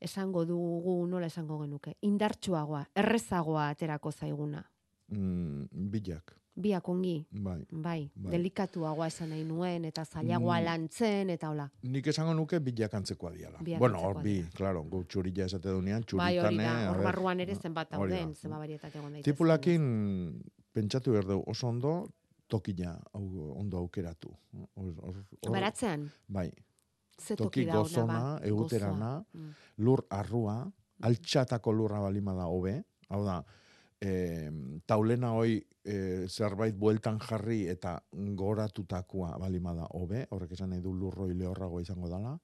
esango dugu nola esango genuke? Indartsuagoa, errezagoa aterako zaiguna. Mm, bilak, Biak ongi, bai. bai, Bai. delikatuagoa esan nahi nuen, eta zailagoa Mm. lantzen, eta hola. Nik esango nuke bilak antzekoa diala. Biak bueno, antzekoa hor bi, claro, gu txurila esate dunean, Bai, hori txuritane, da, a hor barruan ere zenbat dauden, zenbat varietate egon daitezke. Tipulakin pentsatu behar dugu oso ondo, tokila hau, ondo aukeratu. Hor- hor- hor- Baratzean? Bai. Toki gozona, ba? eguterana, Gozoa. Mm. lur arrua, altxatako lurra balima da hobe, hau da, e, taulena hoi e, zerbait bueltan jarri eta goratutakoa balima da hobe, horrek esan nahi du lurroi lehorrago izango dala,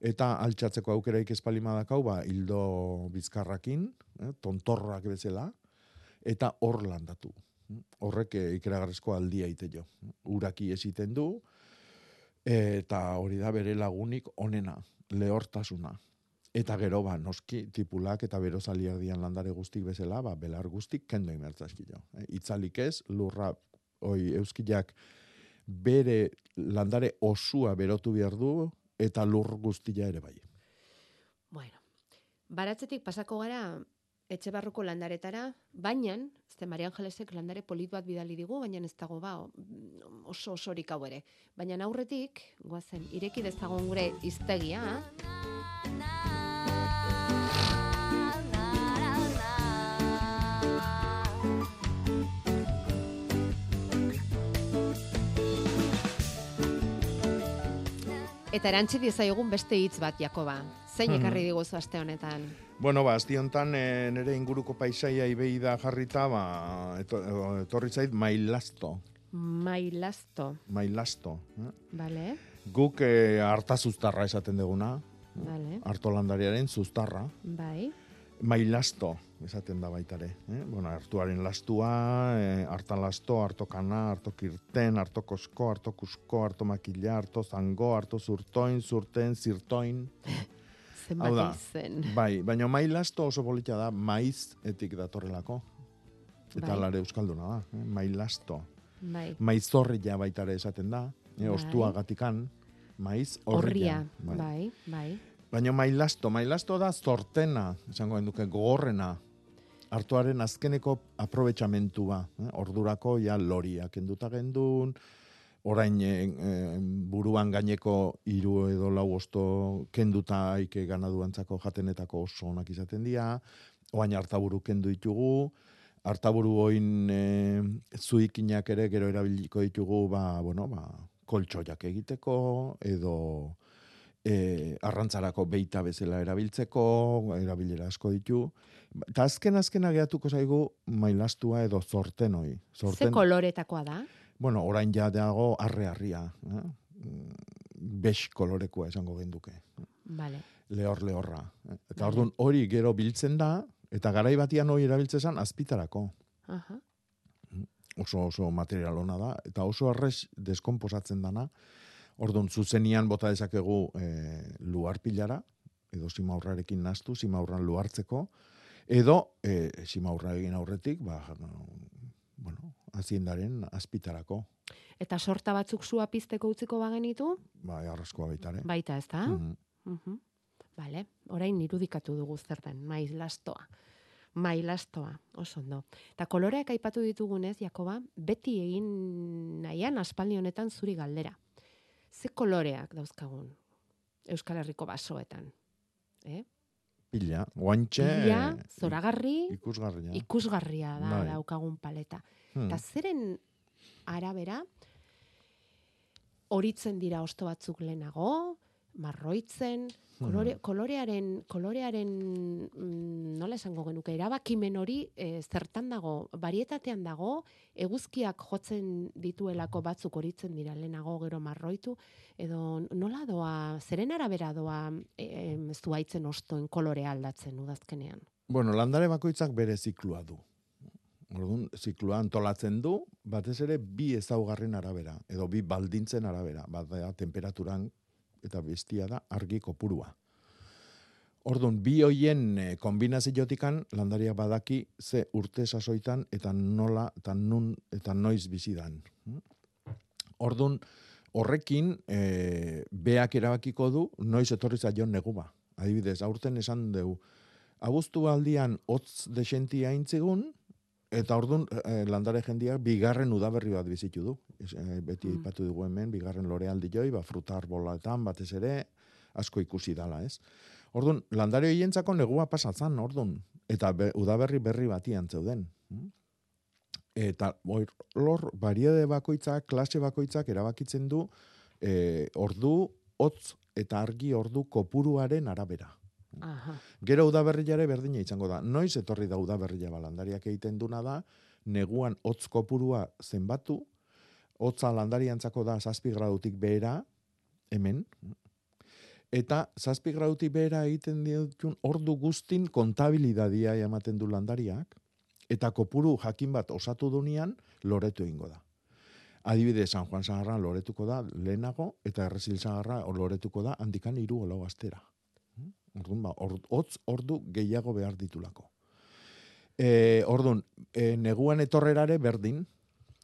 eta altxatzeko aukeraik ez balima dakau, ba, hildo bizkarrakin, eh, tontorrak bezala, eta hor landatu. Horrek e, ikeragarrizko aldia ite jo. Uraki esiten du, eta hori da bere lagunik onena, lehortasuna. Eta gero, ba, noski, tipulak eta berozaliak dian landare guztik bezala, ba, belar guztik kendo imertzazkilo. Eh? Itzalik ez, lurra, oi, euskilak bere landare osua berotu behar du, eta lur guztia ere bai. Bueno, baratzetik pasako gara etxe barruko landaretara, baina, ezte Maria Angelesek landare polit bat bidali digu, baina ez dago ba, oso osorik hau ere. Baina aurretik, goazen, ireki dezagon gure iztegia, eta erantzi diezaiogun beste hitz bat, Jakoba. Zein ekarri diguzu aste honetan? Bueno, ba, azti hontan e, nire inguruko paisaia ibei da jarrita, ba, eto, etorri zait mailasto, Mailasto, mailasto. Eh? bale? Guk e, hartazuztarra esaten duguna, Bale, hartolandariaren zuztarra, bai. mailasto esaten da baitare. Eh? Bueno, hartuaren lastua, e, hartalasto, hartokana, hartokirten, hartokosko, hartokusko, hartomakila, hartozango, hartozurtoin, zurten, zirtoin. Zenbat da, izen. Bai, baina mailasto oso polita da, maiz etik datorrelako. Eta Bai. lare euskalduna da, eh? mailasto. Bai. Maizorria baitare esaten da, eh? Bai. ostua gatikan, maiz Horria, horria. bai, bai. Baina mailasto, mailasto da zortena, esango genduke, gogorrena. Artuaren azkeneko aprobetxamentua. Eh? Ordurako ja loria kenduta gendun, orain e, buruan gaineko hiru edo lau osto kenduta aike ganaduantzako jatenetako oso onak izaten dira, oain hartaburu kendu ditugu, hartaburu oin e, zuikinak ere gero erabiliko ditugu, ba, bueno, ba, koltsoiak egiteko, edo e, arrantzarako beita bezala erabiltzeko, erabilera asko ditu. Eta azken azkena gehatuko zaigu mailastua edo zorten hoi. Ze Zorten, koloretakoa da? Bueno, orain ja dago arre-arria. Eh? Mm, Bex kolorekoa esango genduke. Bale. Lehor lehorra. eh? Eta Vale. orduan hori gero biltzen da, eta garai batian hori erabiltzen azpitarako. Aha. oso oso material ona da eta oso arrez deskonposatzen dana. Orduan zuzenian bota dezakegu e, luarpilara edo simaurrarekin nastu, simaurran luartzeko edo e, simaurra egin aurretik, ba bueno, haziendaren azpitarako, Eta sorta batzuk sua pizteko utziko bagenitu? ba arraskoa baitare. Baita, ez da? Mhm. Mhm. Bale, orain irudikatu dugu zer den, mailastoa. Mailastoa, oso ondo. Eta koloreak aipatu ditugunez, Jakoba, beti egin nahian aspaldi honetan zuri galdera. Ze koloreak dauzkagun Euskal Herriko basoetan? Eh? Pila, guantxe, Pila, zoragarri, ikusgarria. ikusgarria da Bai. daukagun paleta. Hmm. Eta zeren arabera, horitzen dira osto batzuk lehenago, marroitzen, kolore, kolorearen, kolorearen mm, nola esango genuke, erabakimen hori e, zertan dago, varietatean dago, eguzkiak jotzen dituelako batzuk horitzen dira lehenago gero marroitu, edo nola doa, zeren arabera doa e, em, zuaitzen ostoen kolorea aldatzen udazkenean. Bueno, landare bakoitzak bere ziklua du. Orduan, ziklua antolatzen du, batez ere bi ezaugarren arabera, edo bi baldintzen arabera, bat da temperaturan eta bestia da argi kopurua. Orduan, bi hoien e, kombinaziotikan landaria badaki ze urte sasoitan eta nola eta nun eta noiz bizidan. Orduan, horrekin e, beak erabakiko du noiz etorri zaion negua. Adibidez, aurten esan deu, abuztu aldian hotz desentia intzigun, eta orduan e, landare jendiak bigarren udaberri bat bizitu du. E, beti Mm. ipatu dugu hemen, bigarren lorealdi joi, ba, frutar bolaetan, batez ere, asko ikusi dala, ez? Orduan, landare hoientzako negua pasatzen, orduan, eta be, udaberri berri batian zeuden. Mm? Eta hor, lor, bariede bakoitzak, klase bakoitzak erabakitzen du e, ordu, hotz eta argi ordu kopuruaren arabera. Aha. Gero udaberriare berdina izango da. Noiz etorri da udaberria balandariak egiten duna da, neguan hotz kopurua zenbatu, hotza landariantzako da zazpi gradutik behera, hemen, eta zazpi gradutik behera egiten ditun ordu guztin kontabilidadia ematen du landariak, eta kopuru jakin bat osatu dunean loretu egingo da. Adibide, San Juan Sagarra loretuko da lehenago, eta Errezil Sagarra loretuko da handikan hiru olau astera. Orduan, ba, or, hotz ordu gehiago behar ditulako. E, orduan, e, neguan etorrerare berdin,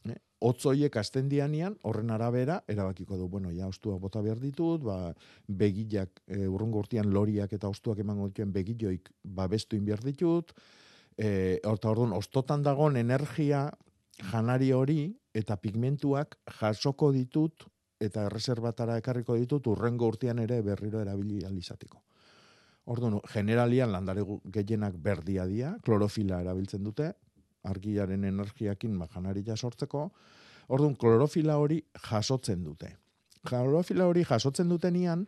eh? hotz hoiek azten dianian, horren arabera, erabakiko du, bueno, ja, ostuak bota behar ditut, ba, begillak, e, urrungo urtean loriak eta ostuak emango dituen begilloik babestu behar ditut, e, eta orduan, ostotan dagon energia janari hori eta pigmentuak jasoko ditut eta erreserbatara ekarriko ditut urrengo urtean ere berriro erabili alizateko. Orduan, generalian landare gehienak berdia dia, klorofila erabiltzen dute, argiaren energiakin ba, janaria sortzeko, orduan, klorofila hori jasotzen dute. Klorofila hori jasotzen dutenian,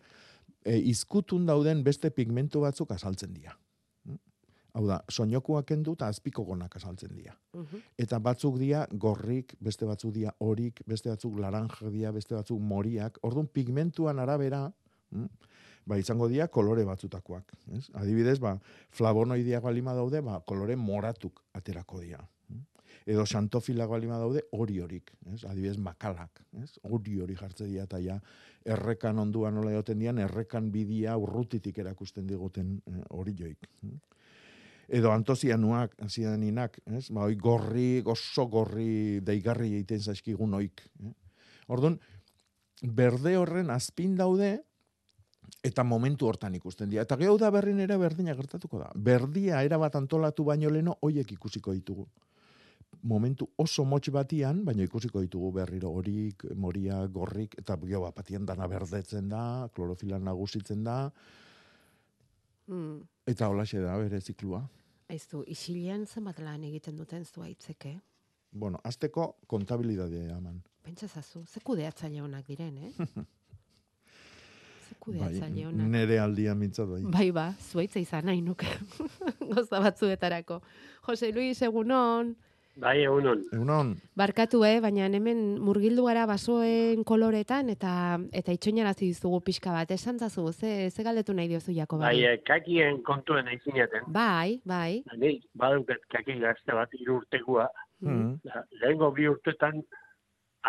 e, izkutun dauden beste pigmentu batzuk azaltzen dira. Hau da, soinokuak kendu eta azpiko gonak azaltzen dira. Eta batzuk dira gorrik, beste batzuk dira horik, beste batzuk laranja dira, beste batzuk moriak. Orduan pigmentuan arabera, ba izango dira kolore batzutakoak, ez? Adibidez, ba flavonoideak balima daude, ba kolore moratuk aterako dira. mm? Edo xantofilak balima daude hori horik, ez? Adibidez, makalak, ez? Hori hori jartze dira eta ja errekan onduan nola joten dian, errekan bidia urrutitik erakusten diguten eh, hori joik. mm? edo antosianuak, ansianinak, ez? Ba, oi gorri, oso gorri deigarri egiten zaizkigun oik. Eh? Orduan, berde horren azpin daude, eta momentu hortan ikusten dira. Eta gehu da berrin ere berdina gertatuko da. Berdia erabat antolatu baino leno, hoiek ikusiko ditugu. Momentu oso motx batian, baino ikusiko ditugu berriro horik, moria, gorrik, eta gero bat batian dana berdetzen da, klorofila nagusitzen da, Mm. eta holaxe da bere ziklua. Aizu, isilean zenbat lan egiten duten zuaitzeke? Bueno, azteko kontabilidadea eman. Pentsa zazu, ze kudeatzaile onak diren, eh? ze Bai, kudeatzaile onak. nere aldia mintzat bai. Bai ba, zuaitza izan nahi nuke. Goza batzuetarako. Jose Luis, egunon. Bai, egunon. Egunon. Barkatu, eh, baina hemen murgildu gara basoen koloretan eta eta itxoinarazi dizugu pixka bat. Esan zazu, ze, ze galdetu nahi diozu jako Bai, eh, kakien kontuen aizineten. Bai, bai. Ni baduket kaki gazte bat hiru urtekua. Mm. Da, Lehengo bi urtetan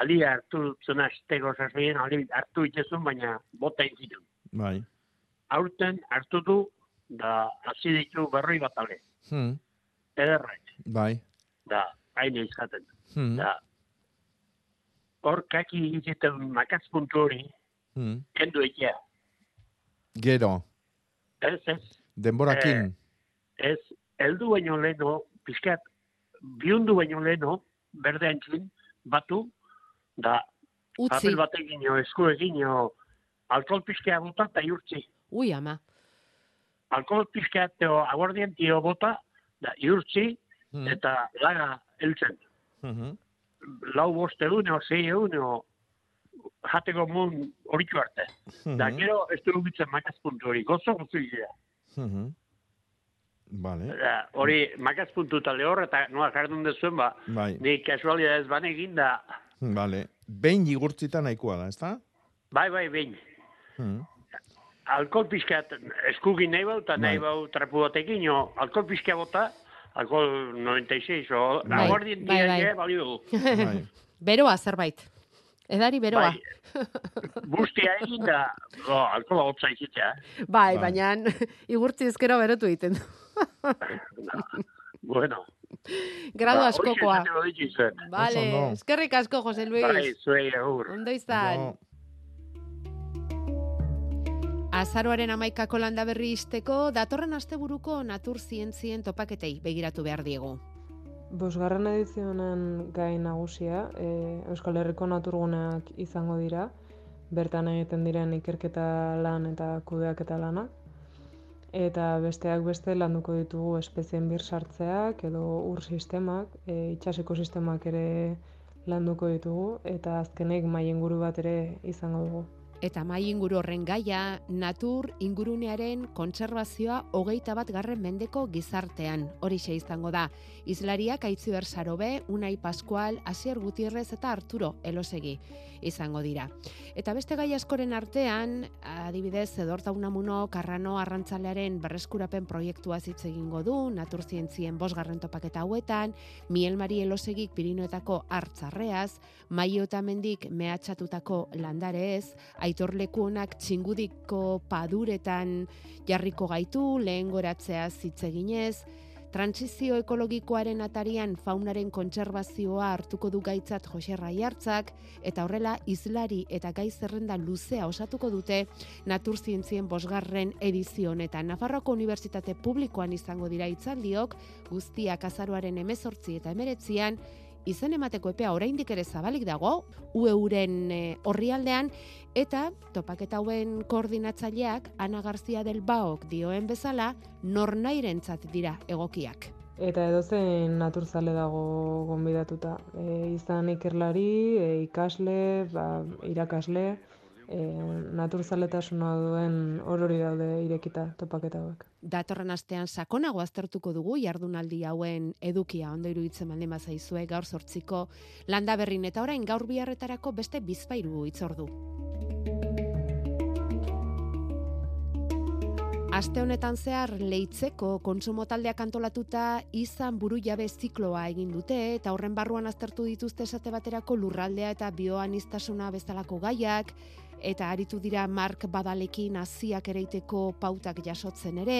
alia hartu zuna asteko sasoien, ali hartu itezun, baina bota izitun. Bai. Aurten hartu du, da hasi ditu berroi bat ale. Hmm. Ederrak, Bai. da, haine izaten. Hmm. Da, hor kaki egiten makaz puntu hori, Hmm. kendu egia. Gero, Ez, ez, denborakin. ez, heldu baino leno, pixkat, bihundu baino leno, berde antzin, batu, da, Utzi. papel batekin jo, esku egin jo, alkohol pixkea bota eta iurtzi. Ui, ama. Alkohol pixkea teo aguardientio bota, da, iurtzi, Hmm. eta laga heltzen. Mhm. Lau boste egun, o zei egun, o jateko mun horitxu arte. Da, Mhm. gero, ez du ubitzen makazpuntu hori, gozo gozo gilea. Mhm. Vale. Da, Hori, makazpuntu eta lehor, eta noa jardun dezuen, ba, Bai. ni kasualia ez ban egin da, Vale. Behin igurtzita nahikoa da, ezta? bai, bai, behin. Mhm. Alkohol pixkat eskugin nahi bau, eta nahi Bai. bau trapu batekin, jo, alkohol pixka bota, alkohol 96, o, Bai, aguardien bai, bai. balio du. Bai. Beroa zerbait. Edari beroa. Bai. Bustia egin da, o, alkohola hotza izitzea. Bai, Bai. baina igurtzi ezkero berotu egiten du. Bueno. Grado Ba, askokoa. Vale, eskerrik asko, Jose Luis. Bai, zuei agur. Ondo izan. Jo. Azaroaren amaikako landa berri isteko, datorren asteburuko natur zientzien topaketei begiratu behar diegu. Bosgarren edizionen gai nagusia, e, Euskal Herriko naturguneak izango dira, bertan egiten diren ikerketa lan eta kudeaketa lanak. Eta besteak beste landuko ditugu espezien bir sartzeak edo ur sistemak, e, itsas ekosistemak ere landuko ditugu, eta azkenik mai inguru bat ere izango dugu. Eta mai inguru horren gaia, natur ingurunearen kontserbazioa hogeita bat garren mendeko gizartean. Horixe izango da. Izlariak Aitziber Sarobe, Unai Pascual, Asier Gutierrez eta Arturo Elosegi izango dira. Eta beste gai askoren artean, adibidez, Edorta Unamuno Karrano Arrantzalearen berreskurapen proiektua hitz egingo du, naturzientzien bosgarren topaketa hauetan, Miel Mari Elosegik Pirinoetako hartzarreaz, Maio eta Mendik mehatxatutako landarez, Aitor Lekuonak txingudiko paduretan jarriko gaitu, lehen goratzeaz hitz eginez, Transizio ekologikoaren atarian faunaren kontserbazioa hartuko du gaitzat Jose Raiartzak eta horrela izlari eta gai zerrenda luzea osatuko dute naturzientzien bosgarren edizio honetan. Nafarroko Unibertsitate Publikoan izango dira hitzaldiok guztiak azaroaren emezortzi eta emeretzian izen emateko epea oraindik ere zabalik dago, UEUren e, orrialdean, eta topaketa hauen koordinatzaileak Ana Garzia del Baok dioen bezala, nornairentzat dira egokiak. Eta edozein naturzale dago gonbidatuta. E, izan ikerlari, e, ikasle, ba, irakasle, e, naturzaletasuna duen orori daude irekita topaketa hauek. Datorren astean sakonago aztertuko dugu jardunaldi hauen edukia ondo iruditzen baldin bazaizue gaur sortziko landa berrin eta orain gaur biharretarako beste bizpairu itzordu. Aste honetan zehar leitzeko kontsumo taldeak antolatuta izan buru jabe zikloa egin dute eta horren barruan aztertu dituzte esate baterako lurraldea eta bioanistasuna bezalako gaiak eta aritu dira Mark Badalekin hasiak ereiteko pautak jasotzen ere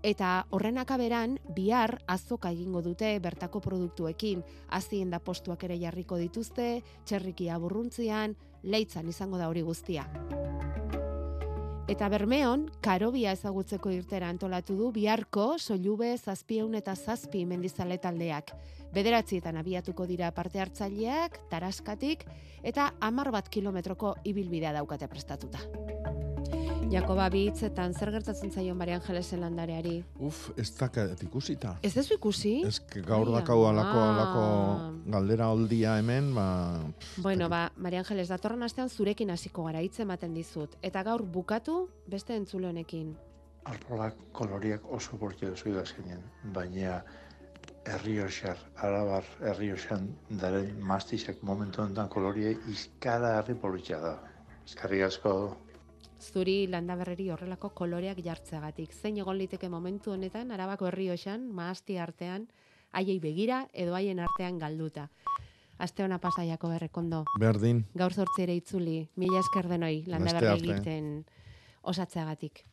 eta horren akaberan bihar azoka egingo dute bertako produktuekin hazien da postuak ere jarriko dituzte txerrikia burruntzian leitzan izango da hori guztia. Eta Bermeon, karobia ezagutzeko irtera antolatu du biharko soilube zazpieun eta zazpi mendizale taldeak. Bederatzietan abiatuko dira parte hartzaileak, taraskatik, eta amar bat kilometroko ibilbidea daukate prestatuta. Jakoba bitzetan zer gertatzen zaion Maria Angelesen landareari? Uf, ez dakat ikusita. Ez dezu ikusi? Ez gaur dakau alako, ama. alako galdera oldia hemen, ba... Bueno, ba, Maria Angeles, datorren astean zurekin hasiko gara hitz ematen dizut. Eta gaur bukatu beste entzule honekin. Arbolak koloriak oso bortxe duzu idazkenean, baina herrioxar, arabar herrioxan daren mastizak momentu honetan kolorie izkara harri politxa da. Eskarrik asko. Zuri landaberreri horrelako koloreak jartzeagatik. Zein egon liteke momentu honetan, arabako herrioxan, maasti artean, haiei begira edo haien artean galduta. Aste ona pasaiako berrekondo. Berdin. Gaur zortzi ere itzuli, mila esker denoi landaberri egiten osatzeagatik.